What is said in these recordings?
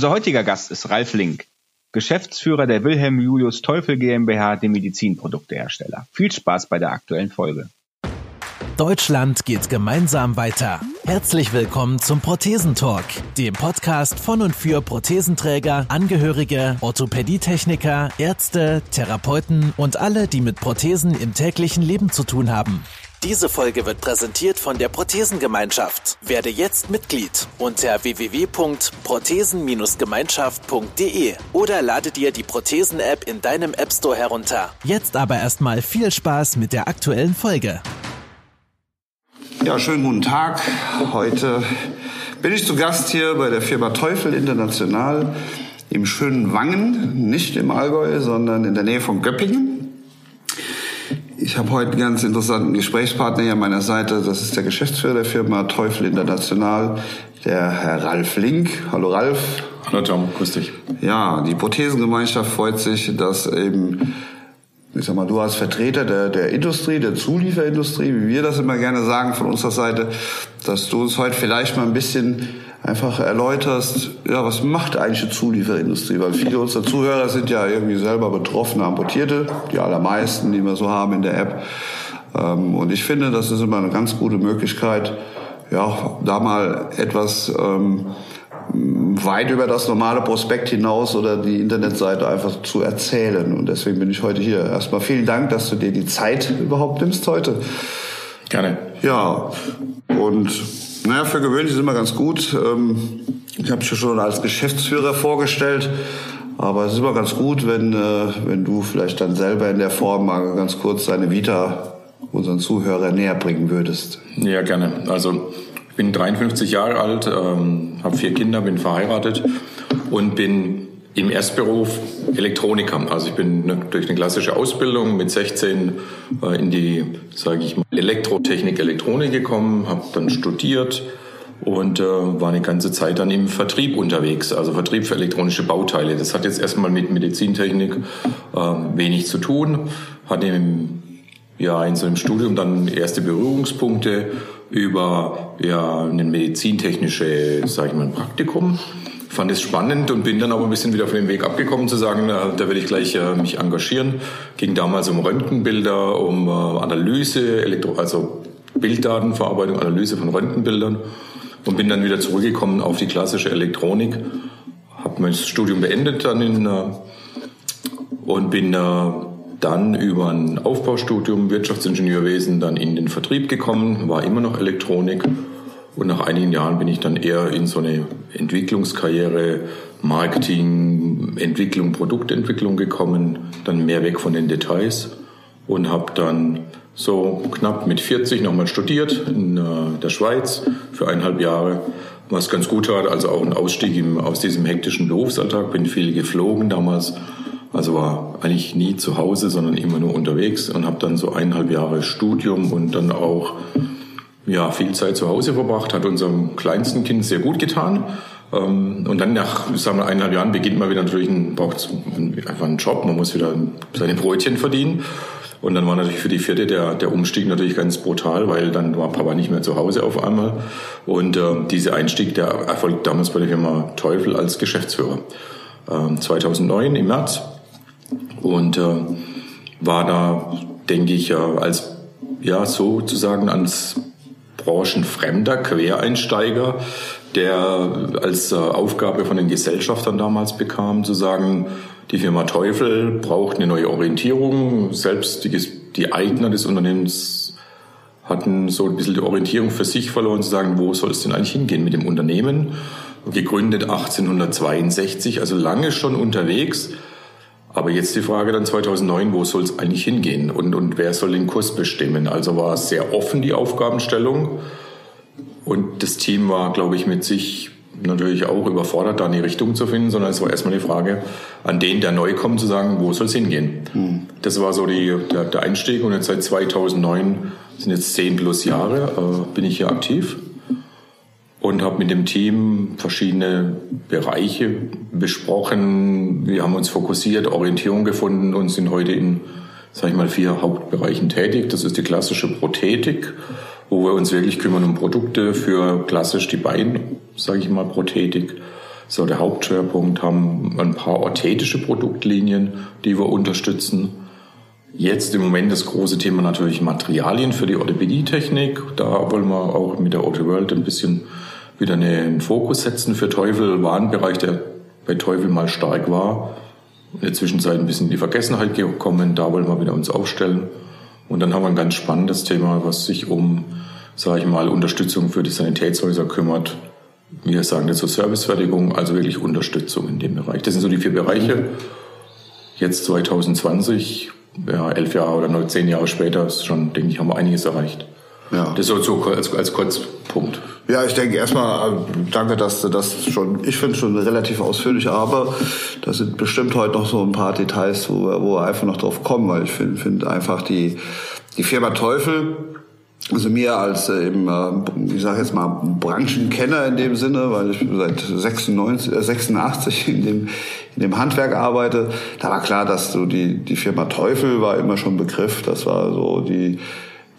Unser heutiger Gast ist Ralf Link, Geschäftsführer der Wilhelm Julius Teufel GmbH, dem Medizinproduktehersteller. Viel Spaß bei der aktuellen Folge. Deutschland geht gemeinsam weiter. Herzlich willkommen zum Prothesentalk, dem Podcast von und für Prothesenträger, Angehörige, Orthopädietechniker, Ärzte, Therapeuten und alle, die mit Prothesen im täglichen Leben zu tun haben. Diese Folge wird präsentiert von der Prothesengemeinschaft. Werde jetzt Mitglied unter www.prothesen-gemeinschaft.de oder lade dir die Prothesen-App in deinem App Store herunter. Jetzt aber erstmal viel Spaß mit der aktuellen Folge. Ja, schönen guten Tag. Heute bin ich zu Gast hier bei der Firma Teufel International im schönen Wangen, nicht im Allgäu, sondern in der Nähe von Göppingen. Ich habe heute einen ganz interessanten Gesprächspartner hier an meiner Seite. Das ist der Geschäftsführer der Firma Teufel International, der Herr Ralf Link. Hallo Ralf. Hallo Tom, grüß dich. Ja, die Prothesengemeinschaft freut sich, dass eben ich sag mal, du als Vertreter der, der Industrie, der Zulieferindustrie, wie wir das immer gerne sagen von unserer Seite, dass du uns heute vielleicht mal ein bisschen einfach erläuterst, ja, was macht eigentlich die Zulieferindustrie? Weil viele unserer Zuhörer sind ja irgendwie selber betroffene Amputierte, die allermeisten, die wir so haben in der App. Ähm, und ich finde, das ist immer eine ganz gute Möglichkeit, ja, da mal etwas ähm, weit über das normale Prospekt hinaus oder die Internetseite einfach zu erzählen. Und deswegen bin ich heute hier. Erstmal vielen Dank, dass du dir die Zeit überhaupt nimmst heute. Gerne. Ja, und naja, für gewöhnlich ist immer ganz gut. Ähm, ich habe dich schon als Geschäftsführer vorgestellt. Aber es ist immer ganz gut, wenn, äh, wenn du vielleicht dann selber in der Form mal ganz kurz deine Vita unseren Zuhörern näher bringen würdest. Ja, gerne. Also ich bin 53 Jahre alt, ähm, habe vier Kinder, bin verheiratet und bin im Erstberuf Elektroniker. Also ich bin ne, durch eine klassische Ausbildung mit 16 äh, in die, sage ich mal, Elektrotechnik, Elektronik gekommen, habe dann studiert und äh, war eine ganze Zeit dann im Vertrieb unterwegs, also Vertrieb für elektronische Bauteile. Das hat jetzt erstmal mit Medizintechnik äh, wenig zu tun, hatte im, ja, in so einem Studium dann erste Berührungspunkte über ja, ein medizintechnische, sage ich mal, Praktikum. Fand es spannend und bin dann aber ein bisschen wieder von dem Weg abgekommen zu sagen, da will ich gleich äh, mich engagieren. Ging damals um Röntgenbilder, um äh, Analyse, Elektro also Bilddatenverarbeitung, Analyse von Röntgenbildern und bin dann wieder zurückgekommen auf die klassische Elektronik. Habe mein Studium beendet dann in, äh, und bin dann über ein Aufbaustudium Wirtschaftsingenieurwesen dann in den Vertrieb gekommen, war immer noch Elektronik und nach einigen Jahren bin ich dann eher in so eine Entwicklungskarriere, Marketing, Entwicklung, Produktentwicklung gekommen, dann mehr weg von den Details. Und habe dann so knapp mit 40 nochmal studiert in äh, der Schweiz für eineinhalb Jahre, was ganz gut hat, also auch ein Ausstieg aus diesem hektischen Berufsalltag, bin viel geflogen damals. Also war eigentlich nie zu Hause, sondern immer nur unterwegs. Und habe dann so eineinhalb Jahre Studium und dann auch ja, viel Zeit zu Hause verbracht. Hat unserem kleinsten Kind sehr gut getan. Ähm, und dann nach sagen wir, eineinhalb Jahren beginnt man wieder natürlich ein, braucht einfach einen Job. Man muss wieder seine Brötchen verdienen. Und dann war natürlich für die vierte der, der Umstieg natürlich ganz brutal, weil dann war Papa nicht mehr zu Hause auf einmal. Und äh, dieser Einstieg, der erfolgt damals bei der Firma Teufel als Geschäftsführer. Äh, 2009 im März und äh, war da, denke ich, äh, als ja sozusagen als branchenfremder Quereinsteiger, der als äh, Aufgabe von den Gesellschaftern damals bekam, zu sagen, die Firma Teufel braucht eine neue Orientierung. Selbst die, die Eigner des Unternehmens hatten so ein bisschen die Orientierung für sich verloren, zu sagen, wo soll es denn eigentlich hingehen mit dem Unternehmen? Gegründet 1862, also lange schon unterwegs aber jetzt die Frage dann 2009, wo soll es eigentlich hingehen und, und wer soll den Kurs bestimmen? Also war es sehr offen die Aufgabenstellung und das Team war, glaube ich, mit sich natürlich auch überfordert, da eine Richtung zu finden, sondern es war erstmal die Frage an den, der neu kommt, zu sagen, wo soll es hingehen? Mhm. Das war so die, der, der, Einstieg und jetzt seit 2009 sind jetzt zehn plus Jahre, äh, bin ich hier aktiv und habe mit dem Team verschiedene Bereiche besprochen. Wir haben uns fokussiert, Orientierung gefunden und sind heute in, sag ich mal, vier Hauptbereichen tätig. Das ist die klassische Prothetik, wo wir uns wirklich kümmern um Produkte für klassisch die Bein, sage ich mal, Prothetik. so der Hauptschwerpunkt, haben ein paar orthetische Produktlinien, die wir unterstützen. Jetzt im Moment das große Thema natürlich Materialien für die Orthopädietechnik. Da wollen wir auch mit der Auto World ein bisschen wieder einen Fokus setzen für Teufel. War ein Bereich, der bei Teufel mal stark war. In der Zwischenzeit ein bisschen in die Vergessenheit gekommen. Da wollen wir wieder uns aufstellen. Und dann haben wir ein ganz spannendes Thema, was sich um, sage ich mal, Unterstützung für die Sanitätshäuser kümmert wir sagen so Servicefertigung, also wirklich Unterstützung in dem Bereich. Das sind so die vier Bereiche. Jetzt 2020, ja, elf Jahre oder zehn Jahre später, ist schon, denke ich, haben wir einiges erreicht. Ja. Das ist so als, als Kurzpunkt. Ja, ich denke erstmal, äh, danke, dass du das schon, ich finde schon relativ ausführlich, aber da sind bestimmt heute noch so ein paar Details, wo, wo wir einfach noch drauf kommen, weil ich finde find einfach die, die Firma Teufel, also mir als äh, eben, äh, ich sage jetzt mal Branchenkenner in dem Sinne, weil ich seit 96, äh, 86 in dem, in dem Handwerk arbeite, da war klar, dass so die, die Firma Teufel war immer schon Begriff. Das war so die,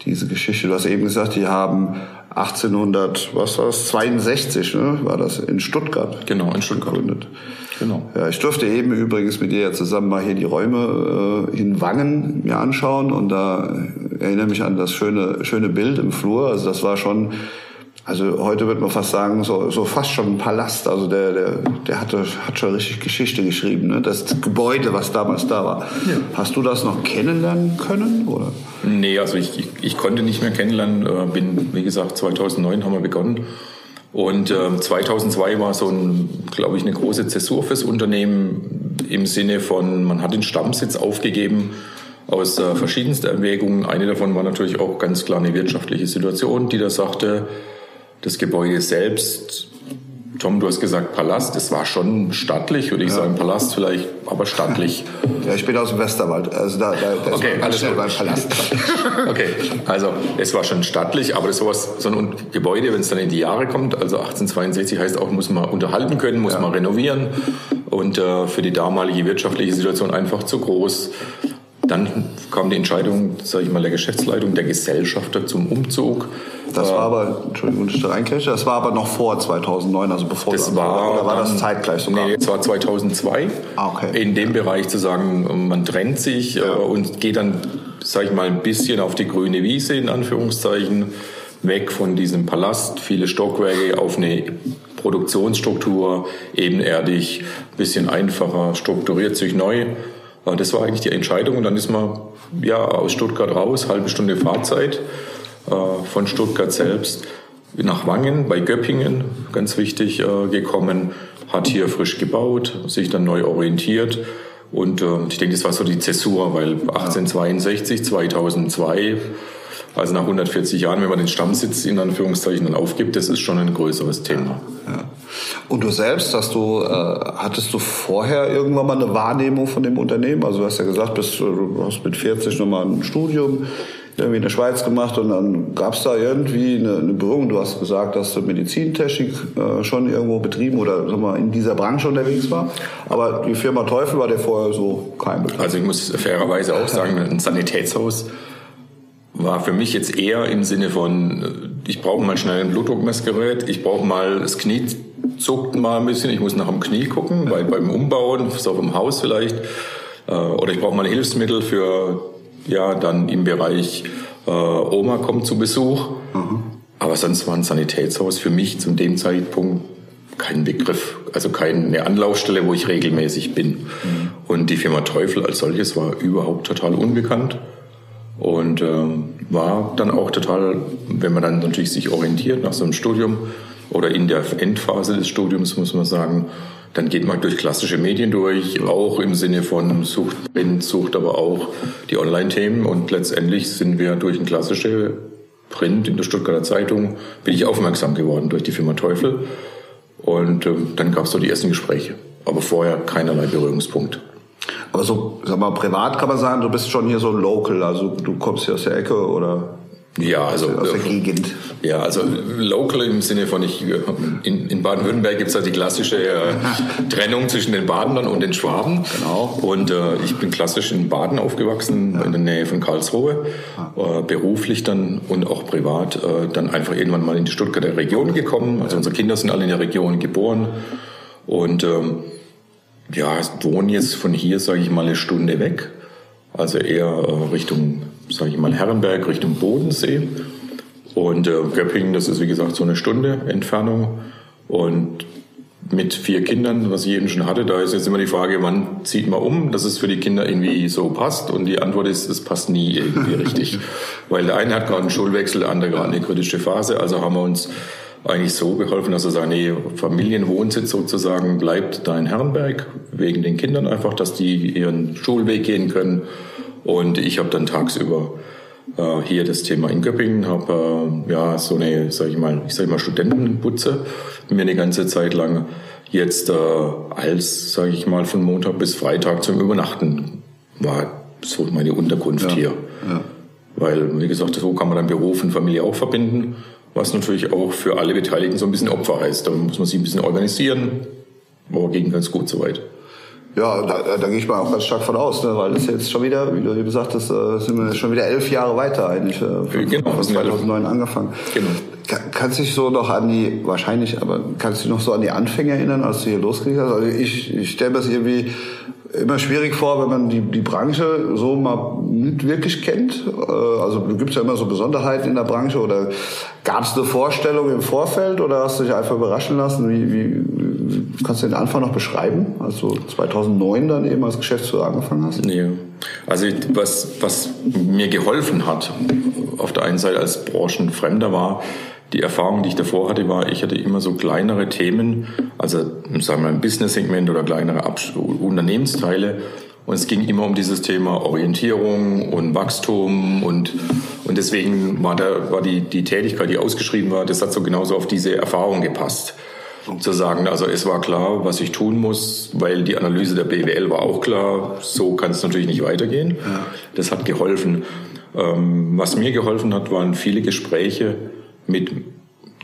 diese Geschichte. Du hast eben gesagt, die haben 1800, was war das, 62, ne, war das in Stuttgart. Genau, in Stuttgart. Gegründet. Genau. Ja, ich durfte eben übrigens mit dir zusammen mal hier die Räume äh, in Wangen mir anschauen und da erinnere mich an das schöne, schöne Bild im Flur. Also das war schon, also heute wird man fast sagen, so, so fast schon ein Palast. Also der, der, der hatte, hat schon richtig Geschichte geschrieben. Ne? Das Gebäude, was damals da war. Ja. Hast du das noch kennenlernen können? Oder? Nee, also ich, ich, ich konnte nicht mehr kennenlernen. Äh, bin, wie gesagt, 2009 haben wir begonnen. Und äh, 2002 war so ein, glaube ich, eine große Zäsur fürs Unternehmen im Sinne von, man hat den Stammsitz aufgegeben aus äh, verschiedensten Erwägungen. Eine davon war natürlich auch ganz klar eine wirtschaftliche Situation, die da sagte, das Gebäude selbst Tom, du hast gesagt Palast. Es war schon stattlich, würde ich ja. sagen. Palast vielleicht, aber stattlich. Ja, ich bin aus dem Westerwald. Also da, da, da okay, ist alles schnell beim Palast. okay, also es war schon stattlich, aber das war so ein Gebäude, wenn es dann in die Jahre kommt, also 1862 heißt auch, muss man unterhalten können, muss ja. man renovieren und äh, für die damalige wirtschaftliche Situation einfach zu groß. Dann kam die Entscheidung, sage ich mal, der Geschäftsleitung, der Gesellschafter zum Umzug. Das war aber, Entschuldigung, ich reinkriege, das war aber noch vor 2009, also bevor das war, oder war das zeitgleich sogar? Nee, es war 2002. Ah, okay. In dem Bereich zu sagen, man trennt sich ja. Und geht dann, sage ich mal, ein bisschen auf die grüne Wiese in Anführungszeichen, weg von diesem Palast, viele Stockwerke auf eine Produktionsstruktur, ebenerdig, bisschen einfacher, strukturiert sich neu. Das war eigentlich die Entscheidung und dann ist man ja aus Stuttgart raus, halbe Stunde Fahrzeit von Stuttgart selbst nach Wangen bei Göppingen, ganz wichtig, äh, gekommen, hat hier frisch gebaut, sich dann neu orientiert. Und äh, ich denke, das war so die Zäsur, weil 1862, 2002, also nach 140 Jahren, wenn man den Stammsitz in Anführungszeichen dann aufgibt, das ist schon ein größeres Thema. Ja. Und du selbst, hast du, äh, hattest du vorher irgendwann mal eine Wahrnehmung von dem Unternehmen? Also du hast ja gesagt, bist, du hast mit 40 nochmal ein Studium irgendwie in der Schweiz gemacht und dann gab es da irgendwie eine, eine Berührung. Du hast gesagt, dass du Medizintechnik äh, schon irgendwo betrieben oder sag mal, in dieser Branche unterwegs war. Aber die Firma Teufel war der vorher so kein Begriff. Also ich muss fairerweise auch sagen, ein Sanitätshaus war für mich jetzt eher im Sinne von, ich brauche mal schnell ein Blutdruckmessgerät, ich brauche mal, das Knie zuckt mal ein bisschen, ich muss nach dem Knie gucken, weil beim Umbauen, so im Haus vielleicht, äh, oder ich brauche mal ein Hilfsmittel für ja dann im Bereich äh, Oma kommt zu Besuch. Mhm. Aber sonst war ein Sanitätshaus für mich zu dem Zeitpunkt kein Begriff, also keine Anlaufstelle, wo ich regelmäßig bin. Mhm. Und die Firma Teufel als solches war überhaupt total unbekannt und ähm, war dann auch total, wenn man dann natürlich sich orientiert nach so einem Studium oder in der Endphase des Studiums, muss man sagen, dann geht man durch klassische Medien durch, auch im Sinne von Sucht, Print, Sucht, aber auch die Online-Themen. Und letztendlich sind wir durch ein klassische Print in der Stuttgarter Zeitung, bin ich aufmerksam geworden durch die Firma Teufel. Und äh, dann gab es so die ersten Gespräche. Aber vorher keinerlei Berührungspunkt. Aber so, sag mal, privat kann man sagen, du bist schon hier so Local, also du kommst hier aus der Ecke oder? Ja, also aus der Gegend. Ja, also local im Sinne von ich in, in Baden-Württemberg gibt es halt die klassische äh, Trennung zwischen den Badenern und den Schwaben. Genau. Und äh, ich bin klassisch in Baden aufgewachsen, ja. in der Nähe von Karlsruhe, ah. äh, beruflich dann und auch privat äh, dann einfach irgendwann mal in die Stuttgarter Region gekommen. Also unsere Kinder sind alle in der Region geboren Und ähm, ja, wohne jetzt von hier, sage ich mal, eine Stunde weg. Also eher äh, Richtung, sage ich mal, Herrenberg, Richtung Bodensee. Und äh, Göppingen, das ist wie gesagt so eine Stunde Entfernung. Und mit vier Kindern, was ich eben schon hatte, da ist jetzt immer die Frage, wann zieht man um, dass es für die Kinder irgendwie so passt. Und die Antwort ist, es passt nie irgendwie richtig. Weil der eine hat gerade einen Schulwechsel, der andere gerade eine kritische Phase. Also haben wir uns eigentlich so geholfen, dass wir sagen, nee, Familienwohnsitz sozusagen bleibt da in Herrenberg, wegen den Kindern einfach, dass die ihren Schulweg gehen können. Und ich habe dann tagsüber äh, hier das Thema in Göppingen, habe äh, ja so eine, sag ich mal, ich sag mal Studentenputze mir eine ganze Zeit lang jetzt äh, als, sage ich mal, von Montag bis Freitag zum Übernachten war so meine Unterkunft ja, hier. Ja. Weil, wie gesagt, so kann man dann Beruf und Familie auch verbinden, was natürlich auch für alle Beteiligten so ein bisschen Opfer heißt. Da muss man sich ein bisschen organisieren, aber ging ganz gut soweit. Ja, da, da gehe ich mal auch ganz stark von aus, ne? weil das jetzt schon wieder, wie du eben gesagt hast, äh, sind wir schon wieder elf Jahre weiter eigentlich. Äh, von, genau, von 2009 angefangen. Genau. Kannst du dich so noch an die, wahrscheinlich, aber kannst du dich noch so an die Anfänge erinnern, als du hier losgelegt hast? Also ich, ich stelle mir das irgendwie immer schwierig vor, wenn man die, die Branche so mal nicht wirklich kennt. Äh, also gibt es ja immer so Besonderheiten in der Branche oder gab es eine Vorstellung im Vorfeld oder hast du dich einfach überraschen lassen? Wie, wie kannst du den Anfang noch beschreiben? Also 2009 dann eben als Geschäftsführer angefangen hast? Nee. Also was, was mir geholfen hat, auf der einen Seite als Branchenfremder war, die Erfahrung, die ich davor hatte, war, ich hatte immer so kleinere Themen, also sagen wir ein Business-Segment oder kleinere Abs Unternehmensteile. Und es ging immer um dieses Thema Orientierung und Wachstum und, und deswegen war, da, war die, die Tätigkeit, die ausgeschrieben war, das hat so genauso auf diese Erfahrung gepasst. Um zu sagen, also es war klar, was ich tun muss, weil die Analyse der BWL war auch klar, so kann es natürlich nicht weitergehen. Ja. Das hat geholfen. Ähm, was mir geholfen hat, waren viele Gespräche mit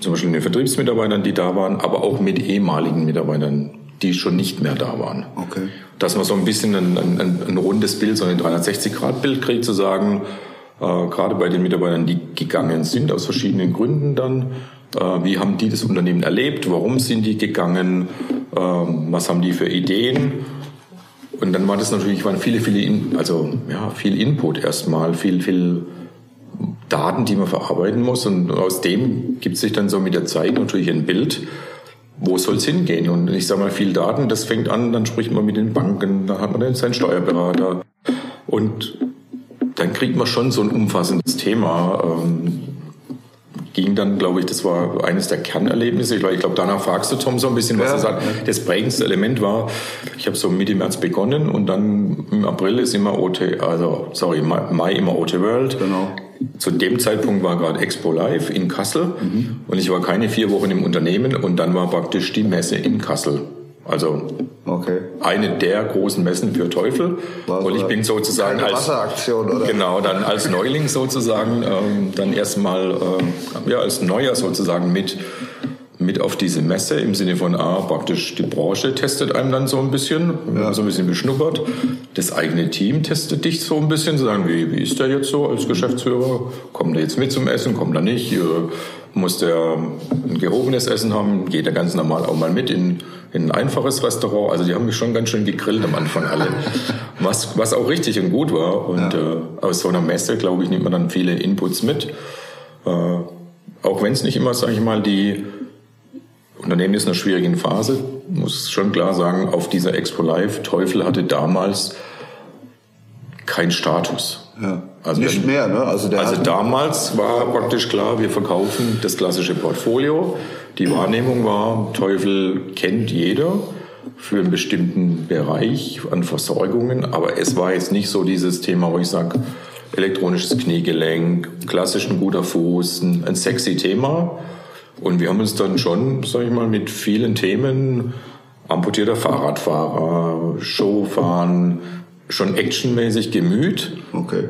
zum Beispiel den Vertriebsmitarbeitern, die da waren, aber auch mit ehemaligen Mitarbeitern, die schon nicht mehr da waren. Okay. Dass man so ein bisschen ein, ein, ein rundes Bild, so ein 360-Grad-Bild kriegt, zu sagen, äh, gerade bei den Mitarbeitern, die gegangen sind, aus verschiedenen Gründen dann, wie haben die das Unternehmen erlebt, warum sind die gegangen, äh, was haben die für Ideen. Und dann war das natürlich, waren viele, viele, also ja, viel Input erstmal, viel, viel Daten, die man verarbeiten muss. Und aus dem gibt sich dann so mit der Zeit natürlich ein Bild, wo soll es hingehen. Und ich sage mal, viel Daten, das fängt an, dann spricht man mit den Banken, dann hat man dann seinen Steuerberater. Und dann kriegt man schon so ein umfassendes Thema. Ähm, ging dann, glaube ich, das war eines der Kernerlebnisse. Ich glaube, danach fragst du Tom so ein bisschen, was ja. er sagt. Das prägendste Element war, ich habe so Mitte März begonnen und dann im April ist immer OT, also sorry, Mai immer OT World. Genau. Zu dem Zeitpunkt war gerade Expo Live in Kassel mhm. und ich war keine vier Wochen im Unternehmen und dann war praktisch die Messe in Kassel. Also okay. eine der großen Messen für Teufel. War und ich bin sozusagen als Wasseraktion, oder? genau dann als Neuling sozusagen ähm, dann erstmal äh, ja als Neuer sozusagen mit mit auf diese Messe im Sinne von A, praktisch die Branche testet einem dann so ein bisschen, ja. so ein bisschen beschnuppert. Das eigene Team testet dich so ein bisschen, zu sagen, wie, wie ist der jetzt so als Geschäftsführer? Kommt er jetzt mit zum Essen, kommt er nicht? Äh, muss der ein gehobenes Essen haben? Geht er ganz normal auch mal mit in, in ein einfaches Restaurant? Also die haben mich schon ganz schön gegrillt am Anfang alle. was, was auch richtig und gut war. Und ja. äh, aus so einer Messe, glaube ich, nimmt man dann viele Inputs mit. Äh, auch wenn es nicht immer, sage ich mal, die Unternehmen ist in einer schwierigen Phase, muss schon klar sagen, auf dieser Expo Live, Teufel hatte damals keinen Status. Ja. Also nicht mehr, ne? Also, also damals war praktisch klar, wir verkaufen das klassische Portfolio. Die Wahrnehmung war, Teufel kennt jeder für einen bestimmten Bereich an Versorgungen, aber es war jetzt nicht so dieses Thema, wo ich sage, elektronisches Kniegelenk, klassisch ein guter Fuß, ein, ein sexy Thema, und wir haben uns dann schon, sag ich mal, mit vielen Themen, amputierter Fahrradfahrer, Showfahren, schon actionmäßig gemüht. Okay.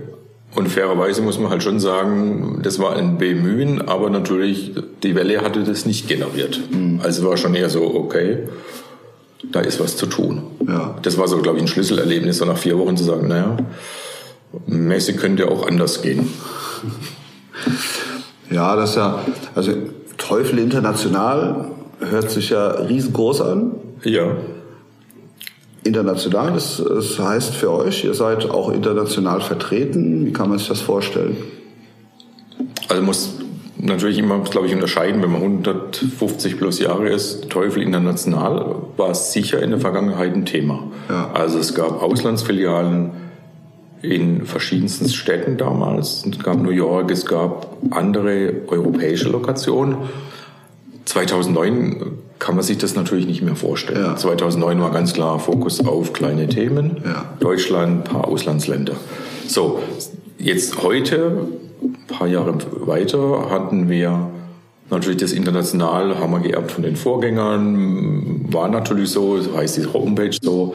Und fairerweise muss man halt schon sagen, das war ein Bemühen, aber natürlich, die Welle hatte das nicht generiert. Mhm. Also war schon eher so, okay, da ist was zu tun. Ja. Das war so, glaube ich, ein Schlüsselerlebnis, so nach vier Wochen zu sagen, naja, Messe könnte auch anders gehen. Ja, das ist ja, also Teufel International hört sich ja riesengroß an. Ja. International, das, das heißt für euch, ihr seid auch international vertreten. Wie kann man sich das vorstellen? Also muss natürlich immer, glaube ich, unterscheiden, wenn man 150 plus Jahre ist, Teufel international, war es sicher in der Vergangenheit ein Thema. Ja. Also es gab Auslandsfilialen in verschiedensten Städten damals. Es gab New York, es gab andere europäische Lokationen. 2009 kann man sich das natürlich nicht mehr vorstellen. Ja. 2009 war ganz klar Fokus auf kleine Themen. Ja. Deutschland, paar Auslandsländer. So, jetzt heute ein paar Jahre weiter hatten wir natürlich das international, haben wir geerbt von den Vorgängern, war natürlich so, so heißt die Homepage so.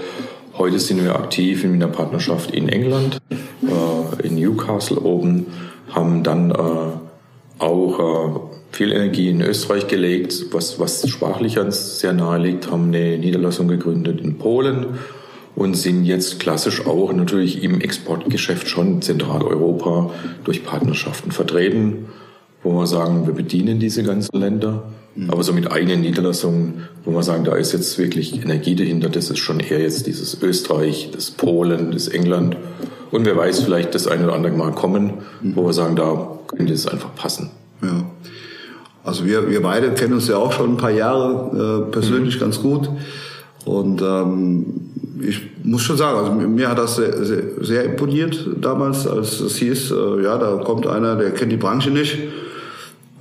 Heute sind wir aktiv in einer Partnerschaft in England, äh, in Newcastle oben, haben dann äh, auch äh, viel Energie in Österreich gelegt, was, was sprachlich uns sehr nahe liegt, haben eine Niederlassung gegründet in Polen und sind jetzt klassisch auch natürlich im Exportgeschäft schon Zentraleuropa durch Partnerschaften vertreten, wo wir sagen, wir bedienen diese ganzen Länder. Mhm. Aber so mit eigenen Niederlassungen, wo wir sagen, da ist jetzt wirklich Energie dahinter, das ist schon eher jetzt dieses Österreich, das Polen, das England. Und wer weiß, vielleicht das eine oder andere Mal kommen, wo wir sagen, da könnte es einfach passen. Also wir, wir beide kennen uns ja auch schon ein paar Jahre äh, persönlich mhm. ganz gut. Und ähm, ich muss schon sagen, also mir hat das sehr, sehr, sehr imponiert damals, als es hieß, äh, ja, da kommt einer, der kennt die Branche nicht.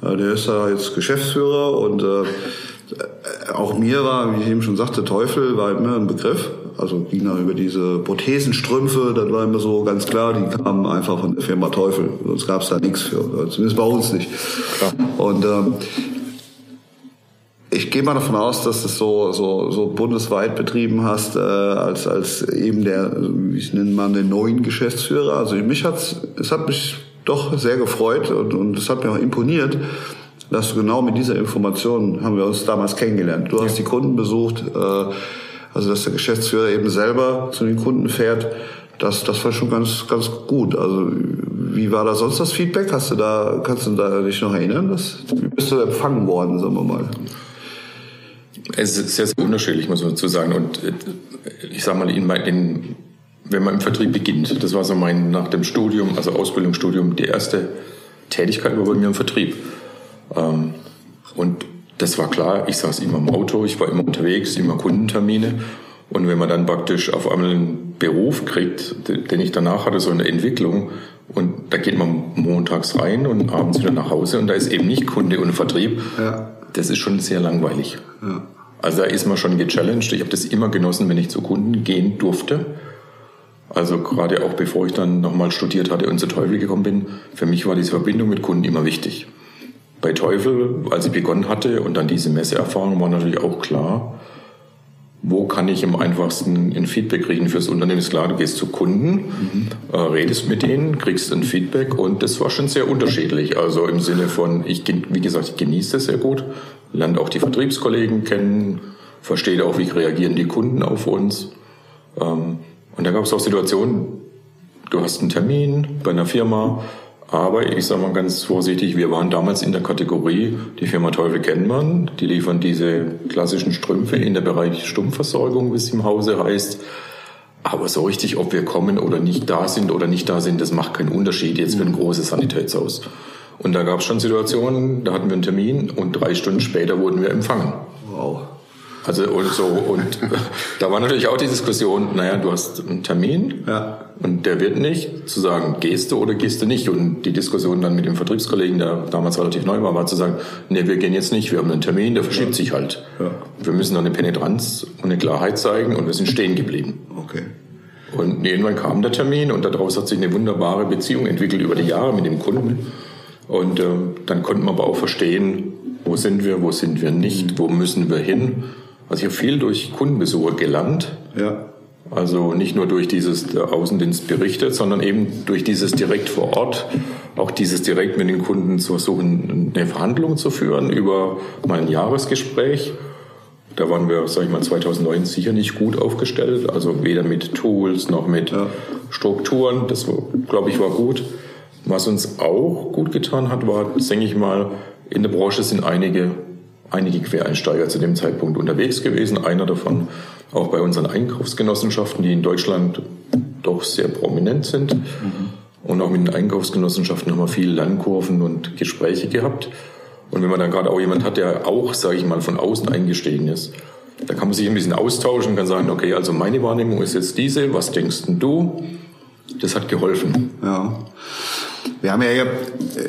Äh, der ist da jetzt Geschäftsführer und äh, auch mir war, wie ich eben schon sagte, Teufel war immer ein Begriff. Also ging da über diese Prothesenstrümpfe, das war immer so ganz klar, die kamen einfach von der Firma Teufel. Sonst gab es da nichts für, zumindest bei uns nicht. Klar. Und ähm, ich gehe mal davon aus, dass du es so, so, so bundesweit betrieben hast, äh, als, als eben der, wie nennt man, den neuen Geschäftsführer. Also mich hat's, es hat mich doch sehr gefreut und, und es hat mir auch imponiert, dass du genau mit dieser Information haben wir uns damals kennengelernt. Du hast die Kunden besucht, äh, also dass der Geschäftsführer eben selber zu den Kunden fährt. Das, das war schon ganz, ganz gut. Also wie war da sonst das Feedback? Hast du da, kannst du da dich noch erinnern? Das, wie bist du empfangen worden, sagen wir mal? Es ist sehr, sehr unterschiedlich, muss man dazu sagen. Und äh, ich sag mal, in, in, wenn man im Vertrieb beginnt, das war so mein nach dem Studium, also Ausbildungsstudium, die erste Tätigkeit war bei mir im Vertrieb. Ähm, und das war klar, ich saß immer im Auto, ich war immer unterwegs, immer Kundentermine. Und wenn man dann praktisch auf einmal einen Beruf kriegt, den ich danach hatte, so eine Entwicklung, und da geht man montags rein und abends wieder nach Hause und da ist eben nicht Kunde und Vertrieb. Ja. Das ist schon sehr langweilig. Ja. Also da ist man schon gechallenged. Ich habe das immer genossen, wenn ich zu Kunden gehen durfte. Also gerade auch bevor ich dann nochmal studiert hatte und zu Teufel gekommen bin, für mich war diese Verbindung mit Kunden immer wichtig. Bei Teufel, als ich begonnen hatte und dann diese Messeerfahrung, war natürlich auch klar, wo kann ich am einfachsten ein Feedback kriegen fürs Unternehmen? Ist klar, du gehst zu Kunden, mhm. äh, redest mit denen, kriegst ein Feedback und das war schon sehr unterschiedlich. Also im Sinne von, ich, wie gesagt, ich genieße das sehr gut, lerne auch die Vertriebskollegen kennen, verstehe auch, wie reagieren die Kunden auf uns. Ähm, und da gab es auch Situationen, du hast einen Termin bei einer Firma, aber ich sage mal ganz vorsichtig, wir waren damals in der Kategorie, die Firma Teufel kennt man, die liefern diese klassischen Strümpfe in der Bereich Stummversorgung, wie es im Hause heißt. Aber so richtig, ob wir kommen oder nicht da sind oder nicht da sind, das macht keinen Unterschied jetzt für ein großes Sanitätshaus. Und da gab es schon Situationen, da hatten wir einen Termin und drei Stunden später wurden wir empfangen. Wow. Also und so und da war natürlich auch die Diskussion, naja, du hast einen Termin ja. und der wird nicht, zu sagen, gehst du oder gehst du nicht. Und die Diskussion dann mit dem Vertriebskollegen, der damals relativ neu war, war zu sagen, nee, wir gehen jetzt nicht, wir haben einen Termin, der verschiebt ja. sich halt. Ja. Wir müssen dann eine Penetranz und eine Klarheit zeigen und wir sind stehen geblieben. Okay. Und irgendwann kam der Termin und daraus hat sich eine wunderbare Beziehung entwickelt über die Jahre mit dem Kunden. Und äh, dann konnten wir aber auch verstehen, wo sind wir, wo sind wir nicht, wo müssen wir hin. Also ich habe viel durch Kundenbesuche gelernt. Ja. Also nicht nur durch dieses Außendienst berichtet, sondern eben durch dieses direkt vor Ort, auch dieses direkt mit den Kunden zu versuchen, eine Verhandlung zu führen über mal ein Jahresgespräch. Da waren wir, sag ich mal, 2009 sicher nicht gut aufgestellt, also weder mit Tools noch mit ja. Strukturen. Das, glaube ich, war gut. Was uns auch gut getan hat, war, denke ich mal, in der Branche sind einige einige Quereinsteiger zu dem Zeitpunkt unterwegs gewesen. Einer davon auch bei unseren Einkaufsgenossenschaften, die in Deutschland doch sehr prominent sind. Mhm. Und auch mit den Einkaufsgenossenschaften haben wir viele Lernkurven und Gespräche gehabt. Und wenn man dann gerade auch jemand hat, der auch, sage ich mal, von außen eingestiegen ist, da kann man sich ein bisschen austauschen, kann sagen, okay, also meine Wahrnehmung ist jetzt diese, was denkst denn du? Das hat geholfen. Ja. Wir haben ja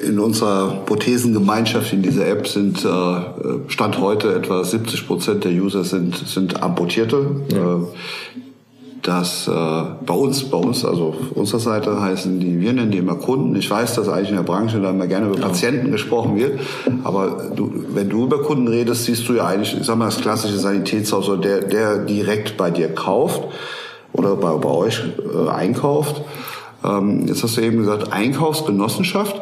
in unserer Prothesengemeinschaft in dieser App sind äh, Stand heute etwa 70 Prozent der User sind, sind Amputierte. Ja. Äh, das äh, bei uns, bei uns, also auf unserer Seite heißen die, wir nennen die immer Kunden. Ich weiß, dass eigentlich in der Branche da immer gerne über ja. Patienten gesprochen wird, aber du, wenn du über Kunden redest, siehst du ja eigentlich, ich sag mal, das klassische Sanitätshaus, der, der direkt bei dir kauft oder bei, bei euch einkauft. Ähm, jetzt hast du eben gesagt, Einkaufsgenossenschaft.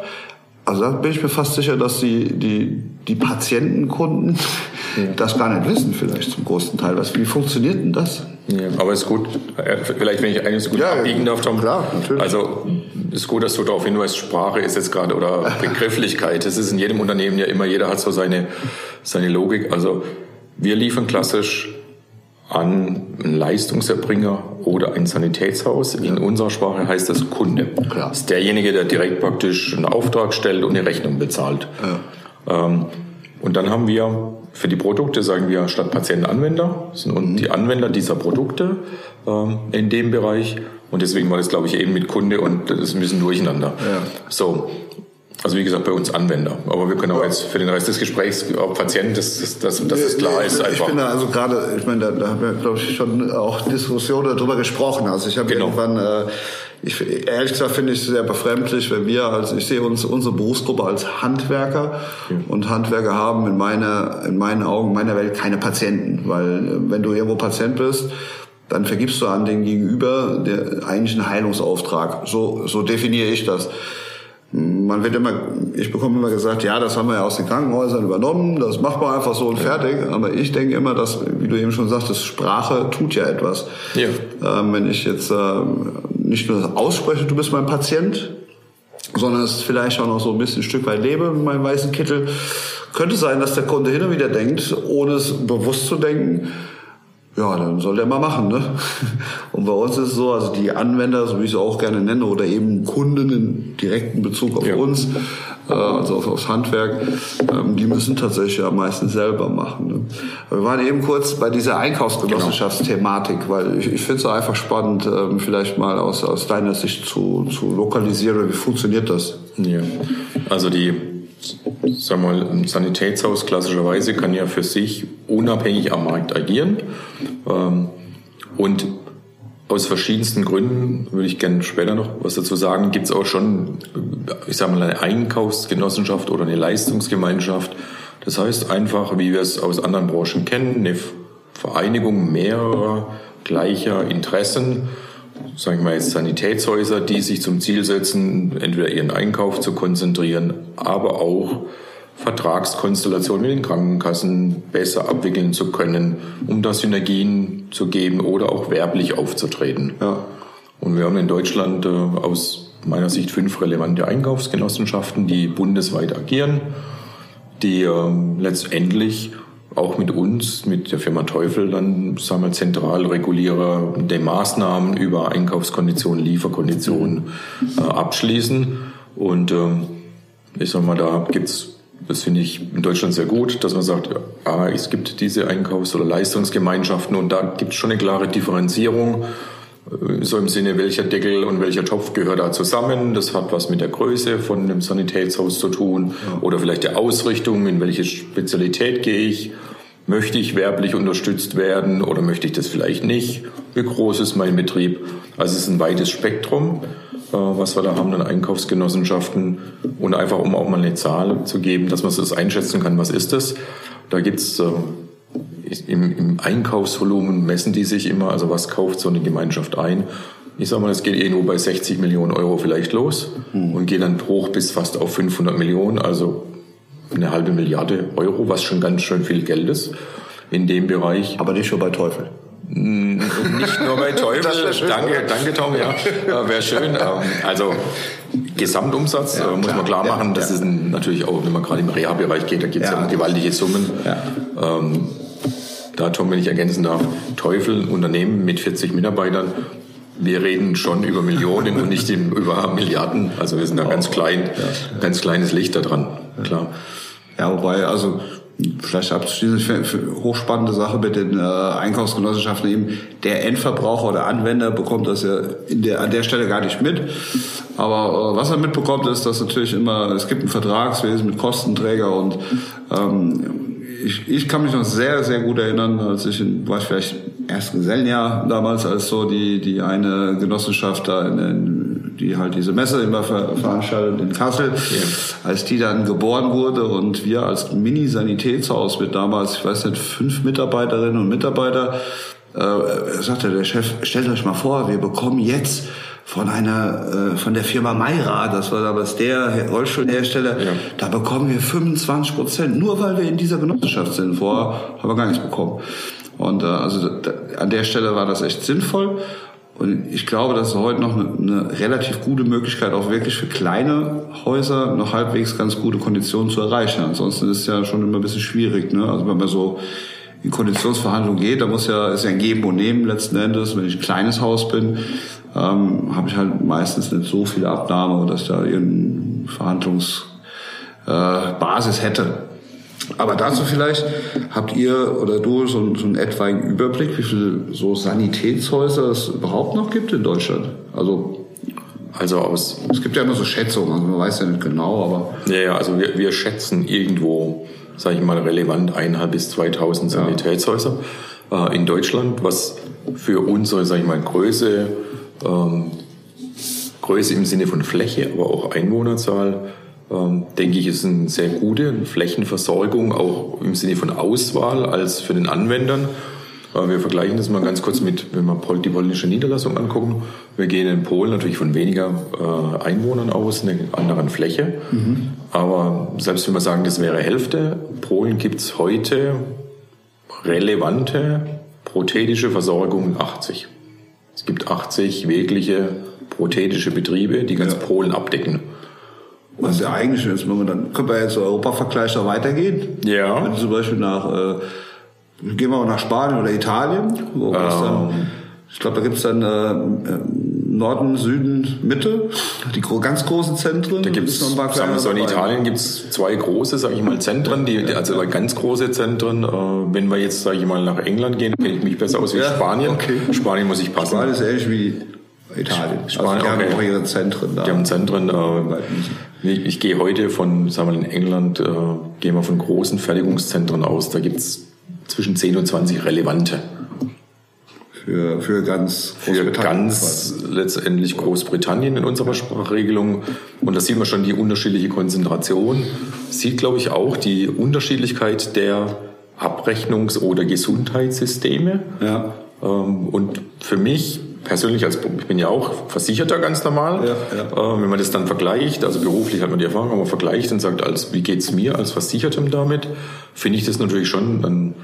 Also da bin ich mir fast sicher, dass die, die, die Patientenkunden ja. das gar nicht wissen, vielleicht zum großen Teil. Was, wie funktioniert denn das? Ja, aber es ist gut, vielleicht wenn ich eines gut ja, abbiegen darf, Tom. Klar, natürlich. Also ist gut, dass du darauf hinweist, Sprache ist jetzt gerade oder Begrifflichkeit. Das ist in jedem Unternehmen ja immer, jeder hat so seine, seine Logik. Also wir liefern klassisch an einen Leistungserbringer oder ein Sanitätshaus. In unserer Sprache heißt das Kunde. Klar. Das ist derjenige, der direkt praktisch einen Auftrag stellt und eine Rechnung bezahlt. Ja. Ähm, und dann haben wir für die Produkte, sagen wir statt Patienten Anwender, sind mhm. die Anwender dieser Produkte ähm, in dem Bereich. Und deswegen war das, glaube ich, eben mit Kunde und das ist ein bisschen durcheinander. Ja. So, also wie gesagt, bei uns Anwender. Aber wir können auch jetzt für den Rest des Gesprächs auch Patienten, dass, dass, dass, dass es klar ist. Einfach. Ich bin da also gerade, ich meine, da, da haben wir, glaube ich, schon auch Diskussionen darüber gesprochen. Also ich habe genau. irgendwann, äh, ich, ehrlich gesagt finde ich es sehr befremdlich, wenn wir, also ich sehe uns, unsere Berufsgruppe als Handwerker ja. und Handwerker haben in meiner, in meinen Augen, in meiner Welt keine Patienten. Weil äh, wenn du irgendwo Patient bist, dann vergibst du an den Gegenüber der eigentlichen Heilungsauftrag. So, so definiere ich das man wird immer, ich bekomme immer gesagt, ja, das haben wir ja aus den Krankenhäusern übernommen, das macht man einfach so und fertig. Aber ich denke immer, dass, wie du eben schon sagtest, Sprache tut ja etwas. Ja. Ähm, wenn ich jetzt äh, nicht nur ausspreche, du bist mein Patient, sondern es vielleicht auch noch so ein bisschen ein Stück weit lebe mit meinem weißen Kittel, könnte sein, dass der Kunde hin und wieder denkt, ohne es bewusst zu denken, ja, dann soll der mal machen, ne? Und bei uns ist es so, also die Anwender, so wie ich sie auch gerne nenne, oder eben Kunden in direkten Bezug auf ja. uns, äh, also auf, aufs Handwerk, ähm, die müssen tatsächlich am meisten selber machen. Ne? Wir waren eben kurz bei dieser Einkaufsgenossenschaftsthematik, weil ich, ich finde es einfach spannend, ähm, vielleicht mal aus, aus deiner Sicht zu, zu lokalisieren, wie funktioniert das? Ja, also die wir mal, ein Sanitätshaus klassischerweise kann ja für sich unabhängig am Markt agieren. Ähm, und aus verschiedensten Gründen, würde ich gerne später noch was dazu sagen, gibt es auch schon, ich sage mal, eine Einkaufsgenossenschaft oder eine Leistungsgemeinschaft. Das heißt einfach, wie wir es aus anderen Branchen kennen, eine Vereinigung mehrerer gleicher Interessen, sagen wir mal jetzt Sanitätshäuser, die sich zum Ziel setzen, entweder ihren Einkauf zu konzentrieren, aber auch Vertragskonstellationen mit den Krankenkassen besser abwickeln zu können, um da Synergien zu geben oder auch werblich aufzutreten. Ja. Und wir haben in Deutschland äh, aus meiner Sicht fünf relevante Einkaufsgenossenschaften, die bundesweit agieren, die äh, letztendlich auch mit uns, mit der Firma Teufel, dann sagen wir Zentralregulierer der Maßnahmen über Einkaufskonditionen, Lieferkonditionen äh, abschließen. Und äh, ich sag mal, da gibt's das finde ich in Deutschland sehr gut, dass man sagt, ah, es gibt diese Einkaufs- oder Leistungsgemeinschaften und da gibt es schon eine klare Differenzierung. Äh, so im Sinne, welcher Deckel und welcher Topf gehört da zusammen. Das hat was mit der Größe von einem Sanitätshaus zu tun oder vielleicht der Ausrichtung, in welche Spezialität gehe ich. Möchte ich werblich unterstützt werden oder möchte ich das vielleicht nicht? Wie groß ist mein Betrieb? Also es ist ein weites Spektrum, äh, was wir da haben an Einkaufsgenossenschaften. Und einfach, um auch mal eine Zahl zu geben, dass man das einschätzen kann, was ist das? Da gibt's äh, im, im Einkaufsvolumen messen die sich immer, also was kauft so eine Gemeinschaft ein. Ich sag mal, es geht irgendwo bei 60 Millionen Euro vielleicht los mhm. und geht dann hoch bis fast auf 500 Millionen, also eine halbe Milliarde Euro, was schon ganz schön viel Geld ist in dem Bereich. Aber nicht schon bei Teufel. Nicht nur bei Teufel. danke, danke Tom, ja. Wäre schön. Ähm, also Gesamtumsatz, ja, muss man klar machen. das ist ein, natürlich auch, wenn man gerade im Reha-Bereich geht, da gibt es ja. gewaltige Summen. Ähm, da, Tom, wenn ich ergänzen darf, Teufel, Unternehmen mit 40 Mitarbeitern, wir reden schon über Millionen und nicht über Milliarden. Also wir sind da ganz klein, ganz kleines Licht da dran, klar. Ja, wobei, also vielleicht abschließend hochspannende Sache mit den äh, Einkaufsgenossenschaften eben der Endverbraucher oder Anwender bekommt das ja in der, an der Stelle gar nicht mit. Aber äh, was er mitbekommt, ist, dass natürlich immer, es gibt ein Vertragswesen mit Kostenträger und ähm, ich, ich kann mich noch sehr, sehr gut erinnern, als ich in, war ich vielleicht erst Gesellenjahr damals, als so die, die eine Genossenschaft da in, in die halt diese Messe immer ver, veranstaltet in Kassel, ja. als die dann geboren wurde und wir als Mini-Sanitätshaus mit damals, ich weiß nicht, fünf Mitarbeiterinnen und Mitarbeiter, äh, sagte der Chef, stellt euch mal vor, wir bekommen jetzt von einer, äh, von der Firma Mayra, das war damals der Rollstuhlhersteller, ja. da bekommen wir 25 Prozent, nur weil wir in dieser Genossenschaft sind. Vorher haben wir gar nichts bekommen. Und äh, also da, an der Stelle war das echt sinnvoll. Und ich glaube, das ist heute noch eine, eine relativ gute Möglichkeit, auch wirklich für kleine Häuser noch halbwegs ganz gute Konditionen zu erreichen. Ansonsten ist es ja schon immer ein bisschen schwierig. Ne? Also wenn man so in Konditionsverhandlungen geht, da muss ja, ist ja ein Geben und Nehmen letzten Endes. Wenn ich ein kleines Haus bin, ähm, habe ich halt meistens nicht so viel Abnahme, dass ich da irgendeine Verhandlungsbasis äh, hätte. Aber dazu vielleicht habt ihr oder du so, so einen etwaigen Überblick, wie viele so Sanitätshäuser es überhaupt noch gibt in Deutschland? Also also aus. Es gibt ja immer so Schätzungen, also man weiß ja nicht genau, aber. Ja, ja also wir, wir schätzen irgendwo, sage ich mal, relevant eineinhalb bis 2000 Sanitätshäuser ja. äh, in Deutschland, was für unsere, sage ich mal, Größe ähm, Größe im Sinne von Fläche, aber auch Einwohnerzahl, ähm, denke ich, ist eine sehr gute Flächenversorgung, auch im Sinne von Auswahl als für den Anwendern. Äh, wir vergleichen das mal ganz kurz mit, wenn wir die polnische Niederlassung angucken. Wir gehen in Polen natürlich von weniger äh, Einwohnern aus, einer anderen Fläche. Mhm. Aber selbst wenn wir sagen, das wäre Hälfte, Polen gibt es heute relevante prothetische Versorgung 80. Es gibt 80 wirkliche prothetische Betriebe, die ganz ja. Polen abdecken. Was ja eigentlich ist, wenn man dann, können wir jetzt Europa-Vergleich da weitergehen? Ja. Wenn zum Beispiel nach, äh, gehen wir mal nach Spanien oder Italien, wo ähm. dann, ich glaube, da gibt's dann äh, Norden, Süden, Mitte, die ganz großen Zentren. Da gibt's, sagen wir so, in Italien gibt's zwei große, sage ich mal, Zentren, die, also ganz große Zentren. Äh, wenn wir jetzt, sage ich mal, nach England gehen, kenne ich mich besser aus wie ja, Spanien. Okay. Spanien muss ich passen. Spanien ist ähnlich wie Italien. Spanien, also die okay. haben auch ihre Zentren da. Die haben Zentren. Äh, ich, ich gehe heute von, sagen wir in England, äh, gehen wir von großen Fertigungszentren aus. Da gibt's zwischen 10 und 20 relevante für, für ganz Für ganz letztendlich Großbritannien in unserer Sprachregelung. Und da sieht man schon die unterschiedliche Konzentration. Sieht, glaube ich, auch die Unterschiedlichkeit der Abrechnungs- oder Gesundheitssysteme. Ja. Ähm, und für mich persönlich, als ich bin ja auch Versicherter ganz normal, ja, ja. Äh, wenn man das dann vergleicht, also beruflich hat man die Erfahrung, aber vergleicht und sagt, als, wie geht's mir als Versichertem damit, finde ich das natürlich schon ein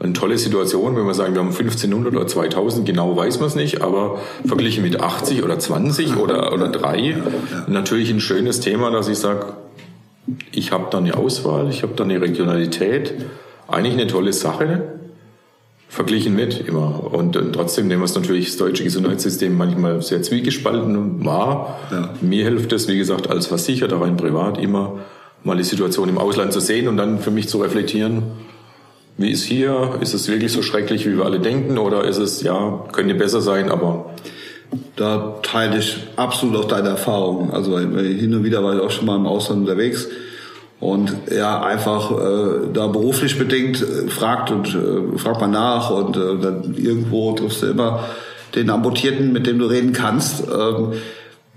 eine tolle Situation, wenn wir sagen, wir haben 1500 oder 2000, genau weiß man es nicht, aber verglichen mit 80 oder 20 oder, oder 3, natürlich ein schönes Thema, dass ich sage, ich habe da eine Auswahl, ich habe da eine Regionalität, eigentlich eine tolle Sache, verglichen mit immer. Und, und trotzdem nehmen wir es natürlich das deutsche Gesundheitssystem manchmal sehr zwiegespalten wahr. Ja. Mir hilft es, wie gesagt, als Versicherter rein privat immer mal die Situation im Ausland zu sehen und dann für mich zu reflektieren, wie ist hier? Ist es wirklich so schrecklich, wie wir alle denken? Oder ist es, ja, könnte besser sein, aber. Da teile ich absolut auch deine Erfahrungen. Also hin und wieder war ich auch schon mal im Ausland unterwegs und ja einfach äh, da beruflich bedingt äh, fragt und äh, fragt man nach und äh, dann irgendwo triffst du immer den Amputierten, mit dem du reden kannst, ähm,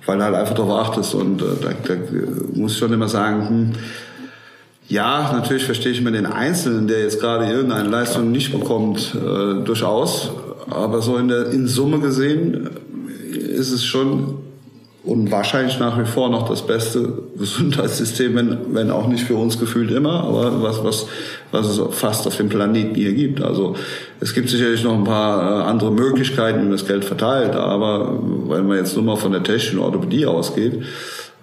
weil du halt einfach darauf achtest und äh, da, da muss ich schon immer sagen, hm, ja, natürlich verstehe ich mir den Einzelnen, der jetzt gerade irgendeine Leistung nicht bekommt, äh, durchaus. Aber so in der in Summe gesehen ist es schon und wahrscheinlich nach wie vor noch das beste Gesundheitssystem, wenn, wenn auch nicht für uns gefühlt immer, aber was, was, was es fast auf dem Planeten hier gibt. Also es gibt sicherlich noch ein paar äh, andere Möglichkeiten, wie man das Geld verteilt, aber wenn man jetzt nur mal von der technischen Orthopädie ausgeht,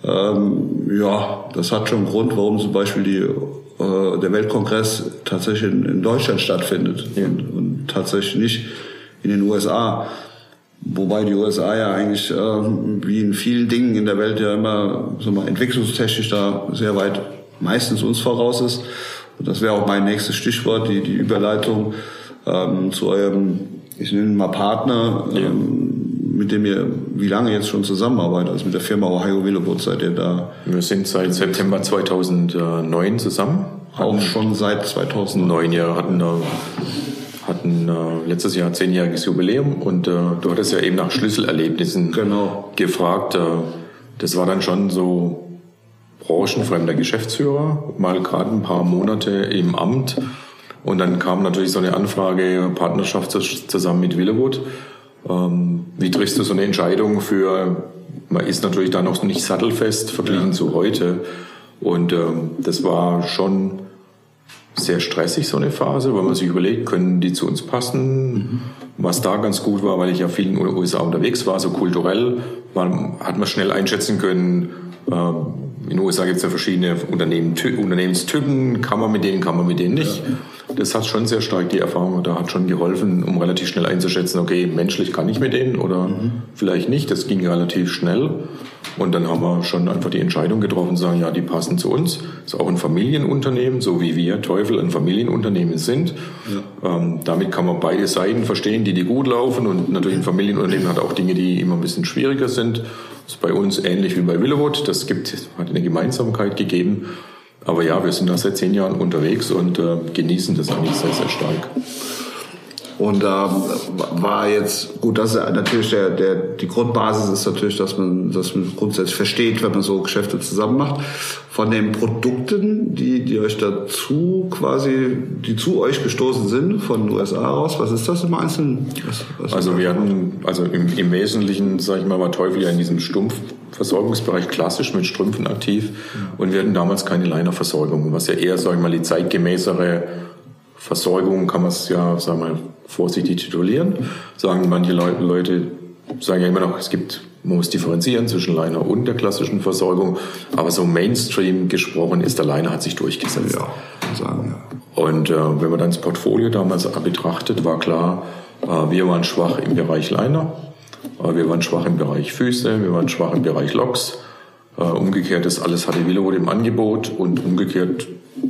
Ähm, ja, das hat schon einen Grund, warum zum Beispiel die, äh, der Weltkongress tatsächlich in, in Deutschland stattfindet ja. und, und, tatsächlich nicht in den USA. Wobei die USA ja eigentlich äh, wie in vielen Dingen in der Welt ja immer so mal entwicklungstechnisch da sehr weit meistens uns voraus ist. Und das wäre auch mein nächstes Stichwort, die, die Überleitung ähm, zu eurem, ich nenne mal Partner, ähm, ja. Mit dem ihr wie lange jetzt schon zusammenarbeitet, also mit der Firma Ohio Willowwood seid ihr da? Wir sind seit September 2009 zusammen. Auch schon seit 2009. Ja, hatten, hatten äh, letztes Jahr zehnjähriges Jubiläum und äh, du hattest ja eben nach Schlüsselerlebnissen genau. gefragt. Äh, das war dann schon so branchenfremder Geschäftsführer, mal gerade ein paar Monate im Amt. Und dann kam natürlich so eine Anfrage, Partnerschaft zusammen mit Willewood. Ähm, wie triffst du so eine Entscheidung für, man ist natürlich da noch nicht sattelfest verglichen ja. zu heute. Und ähm, das war schon sehr stressig, so eine Phase, weil man sich überlegt, können die zu uns passen? Mhm. Was da ganz gut war, weil ich ja viel in den USA unterwegs war, so kulturell, man, hat man schnell einschätzen können, ähm, in den USA gibt es ja verschiedene Unternehmen, Unternehmenstypen, kann man mit denen, kann man mit denen nicht. Ja. Das hat schon sehr stark die Erfahrung, da hat schon geholfen, um relativ schnell einzuschätzen, okay, menschlich kann ich mit denen oder mhm. vielleicht nicht. Das ging relativ schnell. Und dann haben wir schon einfach die Entscheidung getroffen, sagen, ja, die passen zu uns. Ist auch ein Familienunternehmen, so wie wir Teufel ein Familienunternehmen sind. Ja. Ähm, damit kann man beide Seiten verstehen, die die gut laufen. Und natürlich ein Familienunternehmen hat auch Dinge, die immer ein bisschen schwieriger sind. Das ist bei uns ähnlich wie bei Willowwood. Das gibt, hat eine Gemeinsamkeit gegeben. Aber ja, wir sind da seit zehn Jahren unterwegs und äh, genießen das eigentlich sehr, sehr stark. Und ähm, war jetzt, gut, das ist natürlich der, der, die Grundbasis ist natürlich, dass man, dass man grundsätzlich versteht, wenn man so Geschäfte zusammen macht. Von den Produkten, die, die euch dazu quasi, die zu euch gestoßen sind, von den USA aus, was ist das im Einzelnen? Was, was also wir hatten, also im, im Wesentlichen, sage ich mal, war Teufel ja in diesem Stumpfversorgungsbereich klassisch mit Strümpfen aktiv und wir hatten damals keine Linerversorgung, was ja eher, sage ich mal, die zeitgemäßere Versorgung kann man es ja, sagen wir mal, vorsichtig titulieren. Sagen manche Leute, sagen ja immer noch, es gibt, man muss differenzieren zwischen Liner und der klassischen Versorgung. Aber so Mainstream gesprochen ist, der Liner hat sich durchgesetzt. Ja, sagen, ja. Und äh, wenn man dann das Portfolio damals betrachtet, war klar, äh, wir waren schwach im Bereich Liner, äh, wir waren schwach im Bereich Füße, wir waren schwach im Bereich Loks. Äh, umgekehrt ist alles hatte Willowwood im Angebot und umgekehrt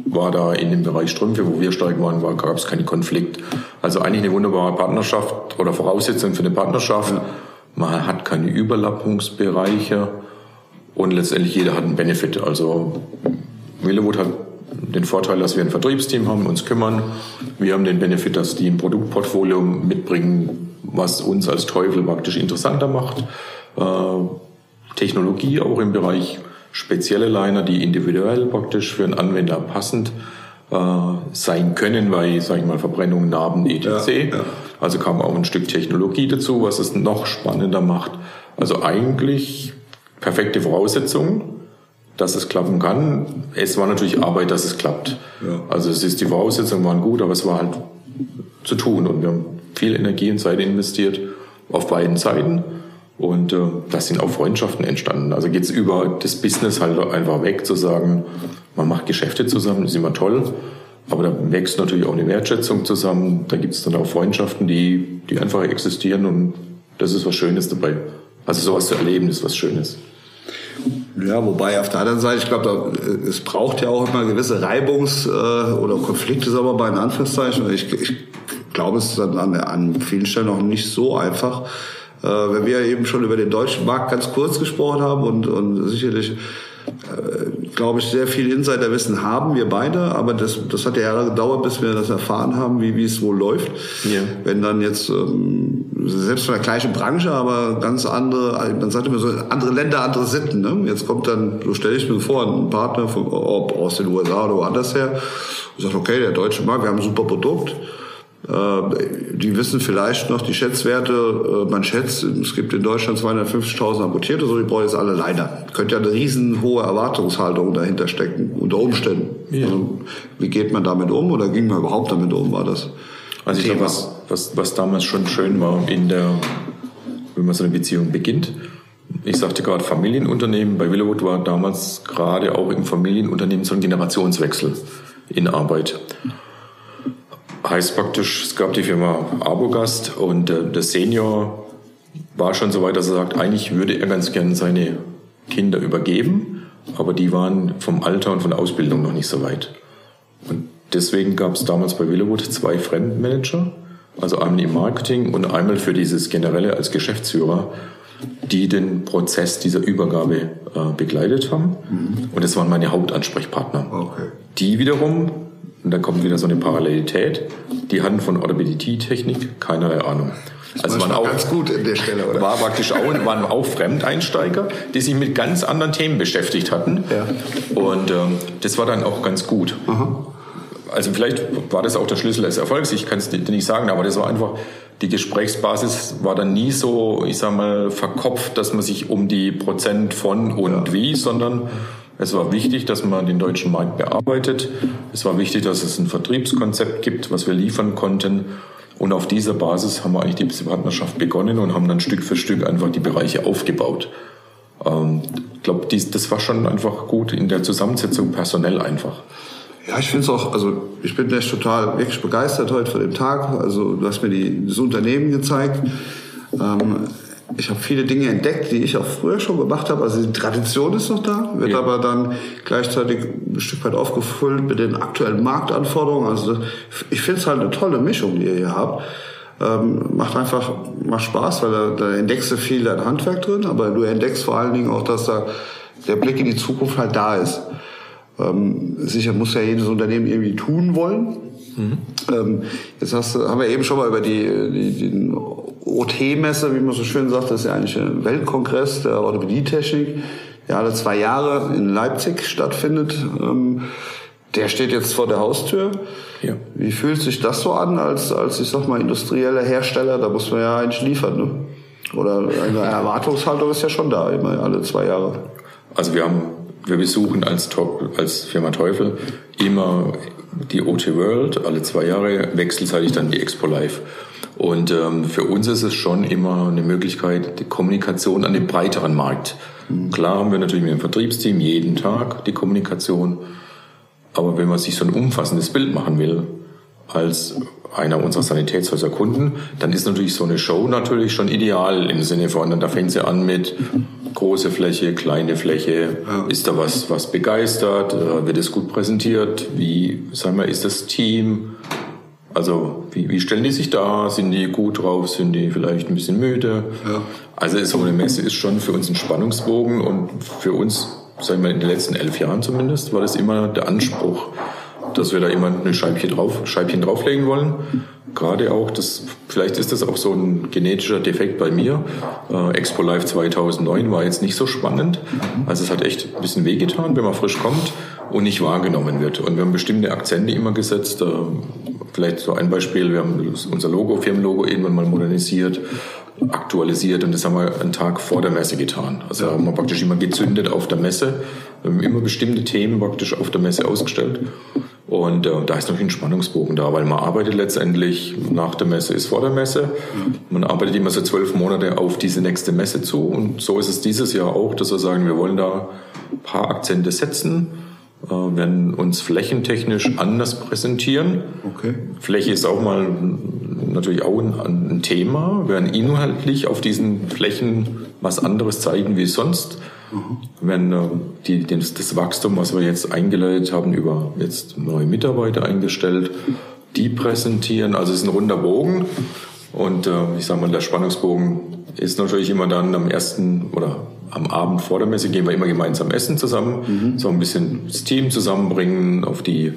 war da in dem Bereich Strümpfe, wo wir stark waren, war, gab es keinen Konflikt. Also eigentlich eine wunderbare Partnerschaft oder Voraussetzung für eine Partnerschaft. Man hat keine Überlappungsbereiche und letztendlich jeder hat einen Benefit. Also Willowwood hat den Vorteil, dass wir ein Vertriebsteam haben, uns kümmern. Wir haben den Benefit, dass die ein Produktportfolio mitbringen, was uns als Teufel praktisch interessanter macht. Äh, Technologie auch im Bereich spezielle Liner, die individuell praktisch für einen Anwender passend äh, sein können, weil, sage ich mal, Verbrennung, Narben, etc. Ja, ja. Also kam auch ein Stück Technologie dazu, was es noch spannender macht. Also eigentlich perfekte Voraussetzungen, dass es klappen kann. Es war natürlich Arbeit, dass es klappt. Ja. Also es ist die Voraussetzungen waren gut, aber es war halt zu tun und wir haben viel Energie und Zeit investiert auf beiden Seiten. Und äh, da sind auch Freundschaften entstanden. Also geht's über das Business halt einfach weg, zu sagen, man macht Geschäfte zusammen, das ist immer toll. Aber da wächst natürlich auch eine Wertschätzung zusammen. Da gibt's dann auch Freundschaften, die, die einfach existieren und das ist was Schönes dabei. Also sowas zu erleben ist was Schönes. Ja, wobei auf der anderen Seite, ich glaube, es braucht ja auch immer gewisse Reibungs- äh, oder Konflikte, sagen wir mal in Anführungszeichen. Ich, ich glaube, es ist dann an, an vielen Stellen noch nicht so einfach, äh, wenn wir eben schon über den deutschen Markt ganz kurz gesprochen haben und, und sicherlich äh, glaube ich, sehr viel Insiderwissen haben wir beide, aber das, das hat ja Jahre gedauert, bis wir das erfahren haben, wie, wie es wohl läuft. Ja. Wenn dann jetzt, ähm, selbst von der gleichen Branche, aber ganz andere, man sagt immer so, andere Länder, andere Sitten. Ne? Jetzt kommt dann, so stelle ich mir vor, ein Partner, von, ob aus den USA oder woanders her, und sagt, okay, der deutsche Markt, wir haben ein super Produkt, die wissen vielleicht noch die Schätzwerte. Äh, man schätzt, es gibt in Deutschland 250.000 Amputierte, so die brauchen jetzt alle leider. Könnte ja eine riesen hohe Erwartungshaltung dahinter stecken, unter Umständen. Ja. Also, wie geht man damit um oder ging man überhaupt damit um, war das? Also ich glaube, was, was, was damals schon schön war in der, wenn man so eine Beziehung beginnt, ich sagte gerade Familienunternehmen. Bei Willowwood war damals gerade auch im Familienunternehmen so ein Generationswechsel in Arbeit. Heißt praktisch, es gab die Firma Abogast und äh, der Senior war schon so weit, dass er sagt, eigentlich würde er ganz gern seine Kinder übergeben, aber die waren vom Alter und von der Ausbildung noch nicht so weit. Und deswegen gab es damals bei Willowwood zwei Fremdmanager, also einmal im Marketing und einmal für dieses Generelle als Geschäftsführer, die den Prozess dieser Übergabe äh, begleitet haben. Mhm. Und das waren meine Hauptansprechpartner. Okay. Die wiederum und da kommt wieder so eine Parallelität. Die hatten von Orthopädie-Technik keinerlei Ahnung. Das also waren auch ganz gut in der Stelle, oder? War praktisch auch, waren auch Fremdeinsteiger, die sich mit ganz anderen Themen beschäftigt hatten. Ja. Und ähm, das war dann auch ganz gut. Aha. Also vielleicht war das auch der Schlüssel des Erfolgs. Ich kann es nicht sagen, aber das war einfach die Gesprächsbasis war dann nie so, ich sag mal, verkopft, dass man sich um die Prozent von und ja. wie, sondern es war wichtig, dass man den deutschen Markt bearbeitet. Es war wichtig, dass es ein Vertriebskonzept gibt, was wir liefern konnten. Und auf dieser Basis haben wir eigentlich die Partnerschaft begonnen und haben dann Stück für Stück einfach die Bereiche aufgebaut. Ähm, ich glaube, das war schon einfach gut in der Zusammensetzung personell einfach. Ja, ich finde es auch, also ich bin echt total wirklich begeistert heute für den Tag. Also du hast mir die, das Unternehmen gezeigt. Ähm, ich habe viele Dinge entdeckt, die ich auch früher schon gemacht habe. Also die Tradition ist noch da, wird ja. aber dann gleichzeitig ein Stück weit aufgefüllt mit den aktuellen Marktanforderungen. Also ich finde es halt eine tolle Mischung, die ihr hier habt. Ähm, macht einfach macht Spaß, weil da, da entdeckst du viel dein Handwerk drin, aber du entdeckst vor allen Dingen auch, dass da der Blick in die Zukunft halt da ist. Ähm, sicher muss ja jedes Unternehmen irgendwie tun wollen. Mhm. Ähm, jetzt hast, haben wir eben schon mal über die, die, den OT-Messe, wie man so schön sagt, das ist ja eigentlich ein Weltkongress der Orthopädietechnik, der alle zwei Jahre in Leipzig stattfindet. Ähm, der steht jetzt vor der Haustür. Ja. Wie fühlt sich das so an als, als ich sag mal, industrieller Hersteller? Da muss man ja eigentlich liefern, ne? Oder eine Erwartungshaltung ist ja schon da, immer alle zwei Jahre. Also wir haben, wir besuchen als, als Firma Teufel immer die OT World, alle zwei Jahre, wechselseitig dann die Expo Live. Und ähm, für uns ist es schon immer eine Möglichkeit, die Kommunikation an den breiteren Markt. Mhm. Klar haben wir natürlich mit dem Vertriebsteam jeden Tag die Kommunikation, aber wenn man sich so ein umfassendes Bild machen will, als einer unserer Sanitätshäuser Kunden, dann ist natürlich so eine Show natürlich schon ideal im Sinne von, da fängt sie an mit große Fläche, kleine Fläche, ja. ist da was, was begeistert, äh, wird es gut präsentiert, wie, sagen wir, ist das Team, also wie, wie stellen die sich da, sind die gut drauf, sind die vielleicht ein bisschen müde? Ja. Also so eine Messe ist schon für uns ein Spannungsbogen und für uns, sagen wir in den letzten elf Jahren zumindest, war das immer der Anspruch, dass wir da immer eine Scheibchen, drauf, Scheibchen drauflegen wollen. Gerade auch, das, vielleicht ist das auch so ein genetischer Defekt bei mir. Äh, Expo Live 2009 war jetzt nicht so spannend. Also es hat echt ein bisschen wehgetan, wenn man frisch kommt und nicht wahrgenommen wird. Und wir haben bestimmte Akzente immer gesetzt. Äh, vielleicht so ein Beispiel, wir haben unser Logo, Firmenlogo irgendwann mal modernisiert aktualisiert und das haben wir einen Tag vor der Messe getan. Also haben wir praktisch immer gezündet auf der Messe, wir haben immer bestimmte Themen praktisch auf der Messe ausgestellt und äh, da ist noch ein Spannungsbogen da, weil man arbeitet letztendlich nach der Messe ist vor der Messe. Man arbeitet immer so zwölf Monate auf diese nächste Messe zu. Und so ist es dieses Jahr auch, dass wir sagen, wir wollen da ein paar Akzente setzen, äh, werden uns flächentechnisch anders präsentieren. Okay. Fläche ist auch mal natürlich auch ein, ein Thema. Wir werden inhaltlich auf diesen Flächen was anderes zeigen wie sonst. Mhm. Wenn äh, die, das, das Wachstum, was wir jetzt eingeleitet haben, über jetzt neue Mitarbeiter eingestellt, die präsentieren. Also es ist ein runder Bogen. Und äh, ich sage mal, der Spannungsbogen ist natürlich immer dann am ersten oder am Abend vor der Messe gehen wir immer gemeinsam essen zusammen, mhm. so ein bisschen das Team zusammenbringen, auf die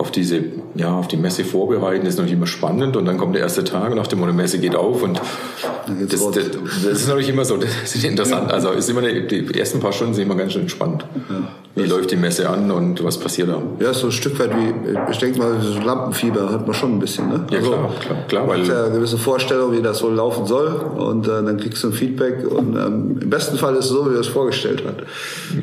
auf diese, ja, auf die Messe vorbereiten, ist natürlich immer spannend und dann kommt der erste Tag nach dem Motto, Messe geht auf und das, das, das, ist natürlich immer so, das ist interessant. Also ist immer die, die ersten paar Stunden sind immer ganz schön spannend. Ja. Wie läuft die Messe an und was passiert da? Ja, so ein Stück weit wie, ich denke mal, so Lampenfieber hat man schon ein bisschen, ne? Ja, also, klar, klar, klar. Weil ja eine gewisse Vorstellung, wie das wohl laufen soll und äh, dann kriegst du ein Feedback und ähm, im besten Fall ist es so, wie er es vorgestellt hat.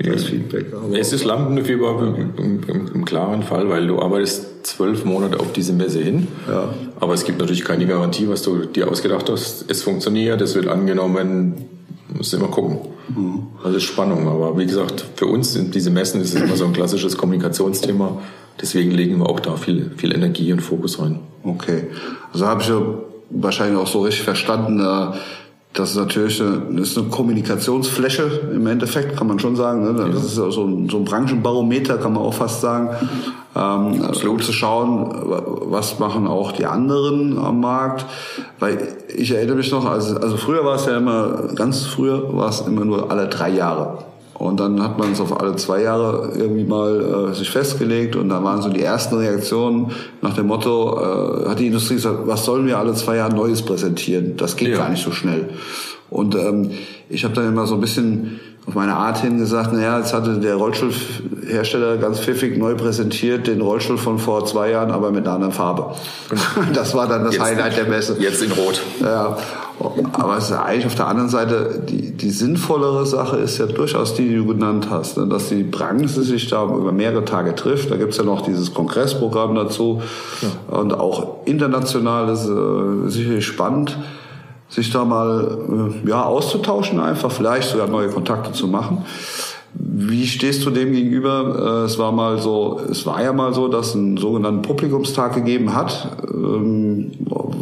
Das Feedback. Aber es ist Lampenfieber im, im, im, im klaren Fall, weil du arbeitest zwölf Monate auf diese Messe hin. Ja. Aber es gibt natürlich keine Garantie, was du dir ausgedacht hast. Es funktioniert, es wird angenommen, muss immer gucken. Mhm. Ist Spannung. Aber wie gesagt, für uns sind diese Messen ist immer so ein klassisches Kommunikationsthema. Deswegen legen wir auch da viel, viel Energie und Fokus rein. Okay. Also habe ich ja wahrscheinlich auch so richtig verstanden, äh, das ist natürlich eine, das ist eine Kommunikationsfläche im Endeffekt, kann man schon sagen. Ne? Das ist so ein, so ein Branchenbarometer, kann man auch fast sagen. Ähm, um zu schauen, was machen auch die anderen am Markt. Weil ich erinnere mich noch, also, also früher war es ja immer, ganz früher war es immer nur alle drei Jahre. Und dann hat man es auf alle zwei Jahre irgendwie mal äh, sich festgelegt und da waren so die ersten Reaktionen nach dem Motto, äh, hat die Industrie gesagt, was sollen wir alle zwei Jahre Neues präsentieren? Das geht ja. gar nicht so schnell. Und ähm, ich habe dann immer so ein bisschen auf meine Art hin gesagt, naja, jetzt hatte der Rollstuhlhersteller ganz pfiffig neu präsentiert, den Rollstuhl von vor zwei Jahren, aber mit einer anderen Farbe. Das war dann das jetzt, Highlight der Messe. Jetzt in Rot. Ja, aber es ist eigentlich auf der anderen Seite, die, die sinnvollere Sache ist ja durchaus die, die du genannt hast, ne? dass die Branche sich da über mehrere Tage trifft. Da gibt's ja noch dieses Kongressprogramm dazu. Ja. Und auch international ist äh, sicherlich spannend sich da mal äh, ja, auszutauschen, einfach vielleicht sogar neue Kontakte zu machen. Wie stehst du dem gegenüber? Äh, es war mal so, es war ja mal so, dass einen sogenannten Publikumstag gegeben hat. Ähm,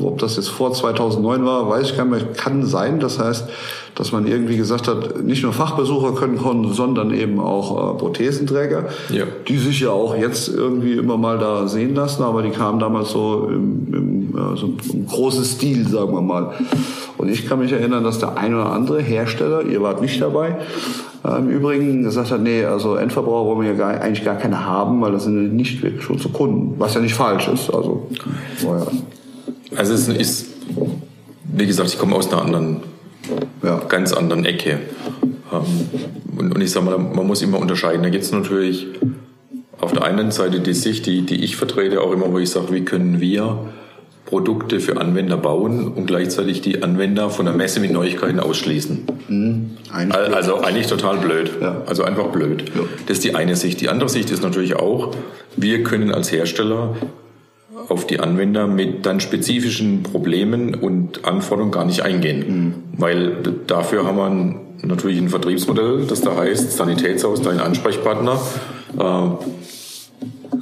ob das jetzt vor 2009 war, weiß ich gar nicht. Kann sein. Das heißt, dass man irgendwie gesagt hat, nicht nur Fachbesucher können kommen, sondern eben auch äh, Prothesenträger, ja. die sich ja auch jetzt irgendwie immer mal da sehen lassen, aber die kamen damals so im, im, äh, so im großen Stil, sagen wir mal. Und ich kann mich erinnern, dass der ein oder andere Hersteller, ihr wart nicht dabei, äh, im Übrigen gesagt hat, nee, also Endverbraucher wollen wir ja gar, eigentlich gar keine haben, weil das sind nicht wirklich unsere Kunden, was ja nicht falsch ist. Also, naja. also es ist, wie gesagt, ich komme aus einer anderen ja. ganz anderen Ecke. Ähm, und, ich sage mal, man muss immer unterscheiden. Da gibt es natürlich auf der einen Seite die Sicht, die, die ich vertrete, auch immer, wo ich sage, wie können wir Produkte für Anwender bauen und gleichzeitig die Anwender von der Messe mit Neuigkeiten ausschließen. Mhm. Also eigentlich total blöd. Ja. Also einfach blöd. Ja. Das ist die eine Sicht. Die andere Sicht ist natürlich auch, wir können als Hersteller auf die Anwender mit dann spezifischen Problemen und Anforderungen gar nicht eingehen. Mhm. Weil dafür haben wir natürlich ein Vertriebsmodell, das da heißt Sanitätshaus, dein Ansprechpartner. Äh,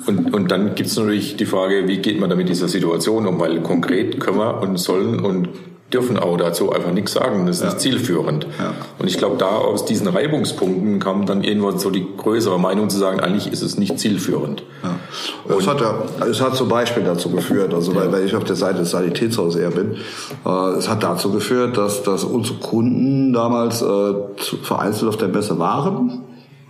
und, und dann gibt es natürlich die Frage, wie geht man da mit dieser Situation um? Weil konkret können wir und sollen und dürfen auch dazu einfach nichts sagen. Das ist ja. nicht zielführend. Ja. Und ich glaube, da aus diesen Reibungspunkten kam dann irgendwann so die größere Meinung zu sagen, eigentlich ist es nicht zielführend. Ja. Es, hat ja, es hat zum Beispiel dazu geführt, also weil, weil ich auf der Seite des Sanitätshauses eher bin, äh, es hat dazu geführt, dass, dass unsere Kunden damals äh, vereinzelt auf der Messe waren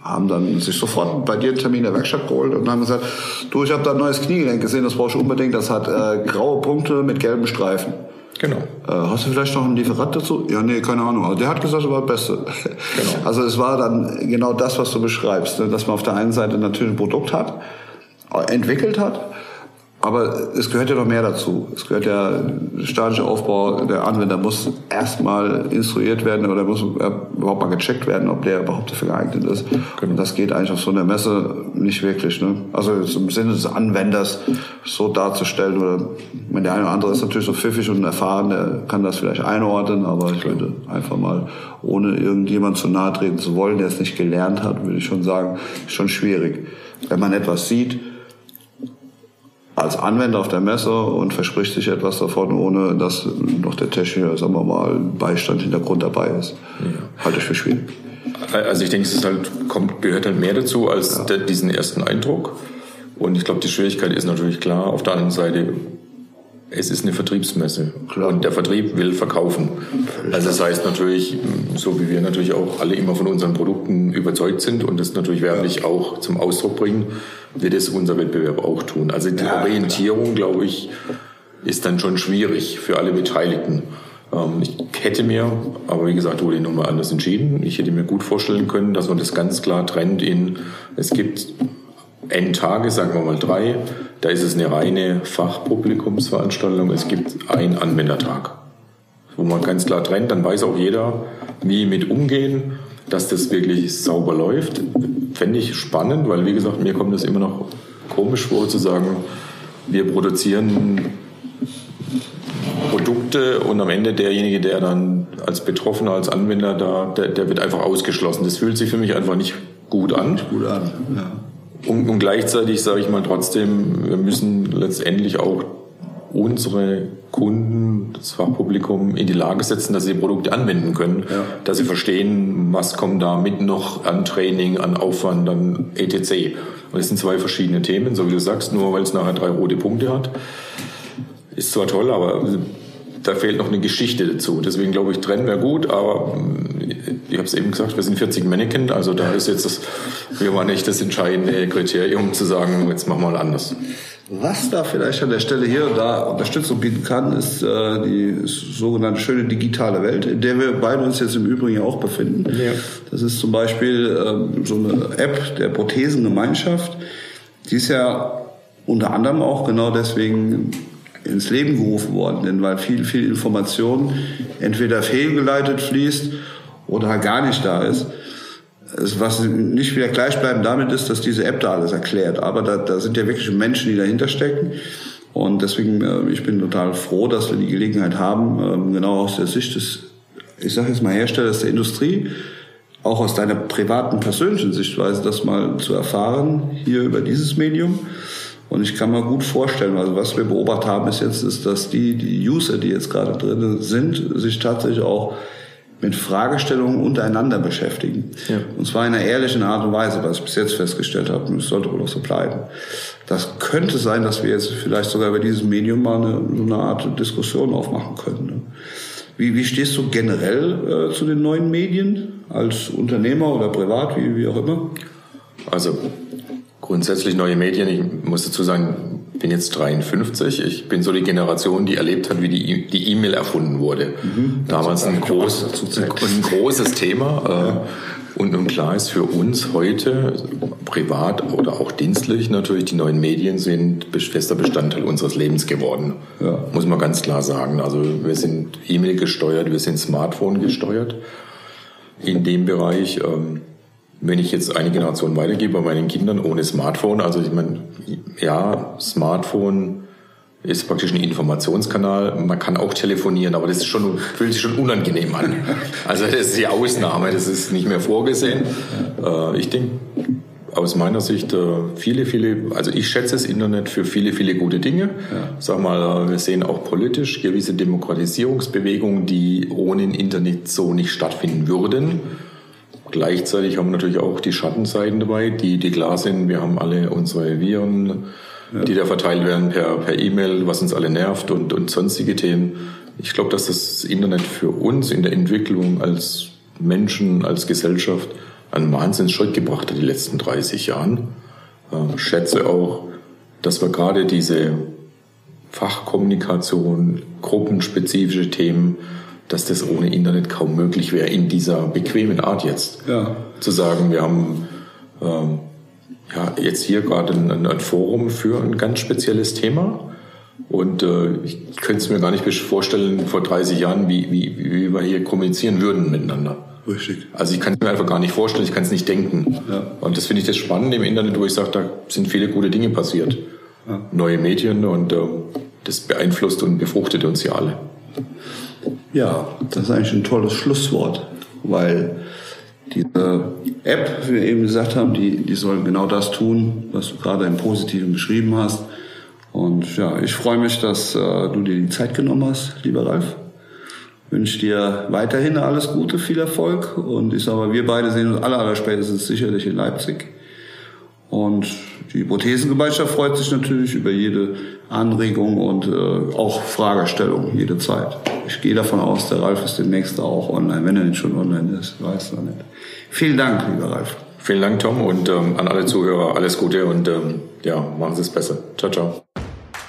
haben dann sich sofort bei dir einen Termin in der Werkstatt geholt und haben gesagt, du, ich habe da ein neues Kniegelenk gesehen, das brauchst du unbedingt, das hat äh, graue Punkte mit gelben Streifen. Genau. Äh, hast du vielleicht noch einen Lieferant dazu? Ja, nee, keine Ahnung. Also der hat gesagt, er war das Beste. Genau. Also es war dann genau das, was du beschreibst, ne? dass man auf der einen Seite natürlich ein Produkt hat, äh, entwickelt hat aber es gehört ja noch mehr dazu. Es gehört ja der statische Aufbau. Der Anwender muss erstmal instruiert werden oder muss überhaupt mal gecheckt werden, ob der überhaupt dafür geeignet ist. Genau. Und das geht eigentlich auf so einer Messe nicht wirklich. Ne? Also im Sinne des Anwenders so darzustellen oder wenn der eine oder andere ist natürlich so pfiffig und erfahren, der kann das vielleicht einordnen, aber ich würde einfach mal, ohne irgendjemand zu nahe treten zu wollen, der es nicht gelernt hat, würde ich schon sagen, schon schwierig. Wenn man etwas sieht, als Anwender auf der Messe und verspricht sich etwas davon, ohne dass noch der technische, sagen wir mal, Beistand, Hintergrund dabei ist. Ja. Halte ich für schwierig. Also ich denke, es ist halt, kommt, gehört halt mehr dazu als ja. diesen ersten Eindruck. Und ich glaube, die Schwierigkeit ist natürlich klar. Auf der anderen Seite, es ist eine Vertriebsmesse Klar. und der Vertrieb will verkaufen. Also das heißt natürlich, so wie wir natürlich auch alle immer von unseren Produkten überzeugt sind und das natürlich werblich ja. auch zum Ausdruck bringen, wird es unser Wettbewerb auch tun. Also die ja, Orientierung, glaube ich, ist dann schon schwierig für alle Beteiligten. Ähm, ich hätte mir, aber wie gesagt, wurde nochmal anders entschieden. Ich hätte mir gut vorstellen können, dass man das ganz klar trennt in, es gibt N Tage, sagen wir mal drei, da ist es eine reine Fachpublikumsveranstaltung. Es gibt einen Anwendertag, wo man ganz klar trennt. Dann weiß auch jeder, wie mit umgehen, dass das wirklich sauber läuft. Fände ich spannend, weil wie gesagt, mir kommt das immer noch komisch vor zu sagen, wir produzieren Produkt Produkte und am Ende derjenige, der dann als Betroffener, als Anwender da, der, der wird einfach ausgeschlossen. Das fühlt sich für mich einfach nicht gut an. Gut an, ja. Und, und gleichzeitig sage ich mal trotzdem, wir müssen letztendlich auch unsere Kunden, das Fachpublikum in die Lage setzen, dass sie die Produkte anwenden können, ja. dass sie verstehen, was kommt da mit noch an Training, an Aufwand, an etc. Und es sind zwei verschiedene Themen, so wie du sagst, nur weil es nachher drei rote Punkte hat. Ist zwar toll, aber da fehlt noch eine Geschichte dazu. Deswegen glaube ich, trennen wäre gut, aber ich habe es eben gesagt, wir sind 40 Mannequin, also da ist jetzt das, wir waren nicht das entscheidende Kriterium zu sagen, jetzt machen wir mal anders. Was da vielleicht an der Stelle hier und da Unterstützung bieten kann, ist äh, die sogenannte schöne digitale Welt, in der wir beide uns jetzt im Übrigen auch befinden. Ja. Das ist zum Beispiel ähm, so eine App der Prothesengemeinschaft. Die ist ja unter anderem auch genau deswegen ins Leben gerufen worden, denn weil viel, viel Information entweder fehlgeleitet fließt oder gar nicht da ist was nicht wieder gleichbleibend damit ist, dass diese App da alles erklärt. Aber da, da sind ja wirklich Menschen, die dahinter stecken. Und deswegen, äh, ich bin total froh, dass wir die Gelegenheit haben, ähm, genau aus der Sicht des, ich sage jetzt mal Herstellers der Industrie, auch aus deiner privaten, persönlichen Sichtweise, das mal zu erfahren hier über dieses Medium. Und ich kann mir gut vorstellen, also was wir beobachtet haben bis jetzt, ist, dass die, die User, die jetzt gerade drin sind, sich tatsächlich auch mit Fragestellungen untereinander beschäftigen. Ja. Und zwar in einer ehrlichen Art und Weise, was ich bis jetzt festgestellt habe, und es sollte wohl auch so bleiben. Das könnte sein, dass wir jetzt vielleicht sogar über dieses Medium mal eine, so eine Art Diskussion aufmachen können. Ne? Wie, wie stehst du generell äh, zu den neuen Medien als Unternehmer oder privat, wie, wie auch immer? Also grundsätzlich neue Medien. Ich muss dazu sagen, ich bin jetzt 53. Ich bin so die Generation, die erlebt hat, wie die die E-Mail erfunden wurde. Mhm, Damals ein, groß, ein, großes Thema. Äh, und nun klar ist für uns heute, privat oder auch dienstlich natürlich, die neuen Medien sind fester Bestandteil unseres Lebens geworden. Ja. Muss man ganz klar sagen. Also wir sind E-Mail gesteuert, wir sind Smartphone gesteuert in dem Bereich. Ähm, wenn ich jetzt eine Generation weitergebe bei meinen Kindern ohne Smartphone, also ich meine, ja, Smartphone ist praktisch ein Informationskanal. Man kann auch telefonieren, aber das ist schon, fühlt sich schon unangenehm an. Also das ist die Ausnahme, das ist nicht mehr vorgesehen. Äh, ich denke, aus meiner Sicht äh, viele, viele, also ich schätze das Internet für viele, viele gute Dinge. Ja. Sag mal, wir sehen auch politisch gewisse Demokratisierungsbewegungen, die ohne Internet so nicht stattfinden würden. Gleichzeitig haben wir natürlich auch die Schattenseiten dabei, die, die klar sind. Wir haben alle unsere Viren, ja. die da verteilt werden per, per E-Mail, was uns alle nervt und, und sonstige Themen. Ich glaube, dass das Internet für uns in der Entwicklung als Menschen, als Gesellschaft einen Wahnsinnsschritt gebracht hat die letzten 30 Jahren. Ich schätze auch, dass wir gerade diese Fachkommunikation, gruppenspezifische Themen, dass das ohne Internet kaum möglich wäre, in dieser bequemen Art jetzt. Ja. Zu sagen, wir haben ähm, ja, jetzt hier gerade ein, ein, Forum für ein ganz spezielles Thema. Und äh, ich könnte es mir gar nicht vorstellen, vor 30 Jahren, wie, wie, wie wir hier kommunizieren würden miteinander. Richtig. Also ich kann es mir einfach gar nicht vorstellen, ich kann es nicht denken. Ja. Und das finde ich das Spannende im Internet, wo ich sage, da sind viele gute Dinge passiert. Ja. Neue Medien und äh, das beeinflusst und befruchtet uns ja alle. Ja, das ist eigentlich ein tolles Schlusswort, weil diese App, wie wir eben gesagt haben, die, die soll genau das tun, was du gerade im Positiven beschrieben hast. Und ja, ich freue mich, dass äh, du dir die Zeit genommen hast, lieber Ralf. Wünsche dir weiterhin alles Gute, viel Erfolg. Und ich sage mal, wir beide sehen uns aller, aller spätestens sicherlich in Leipzig. Und die Prothesengemeinschaft freut sich natürlich über jede Anregung und äh, auch Fragestellung jederzeit. Ich gehe davon aus, der Ralf ist demnächst auch online, wenn er nicht schon online ist, weiß er nicht. Vielen Dank, lieber Ralf. Vielen Dank, Tom, und ähm, an alle Zuhörer alles Gute und ähm, ja, machen Sie es besser. Ciao, ciao.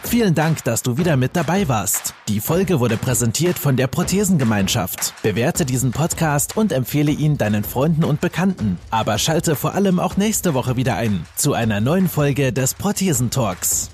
Vielen Dank, dass du wieder mit dabei warst. Die Folge wurde präsentiert von der Prothesengemeinschaft. Bewerte diesen Podcast und empfehle ihn deinen Freunden und Bekannten. Aber schalte vor allem auch nächste Woche wieder ein zu einer neuen Folge des Prothesentalks.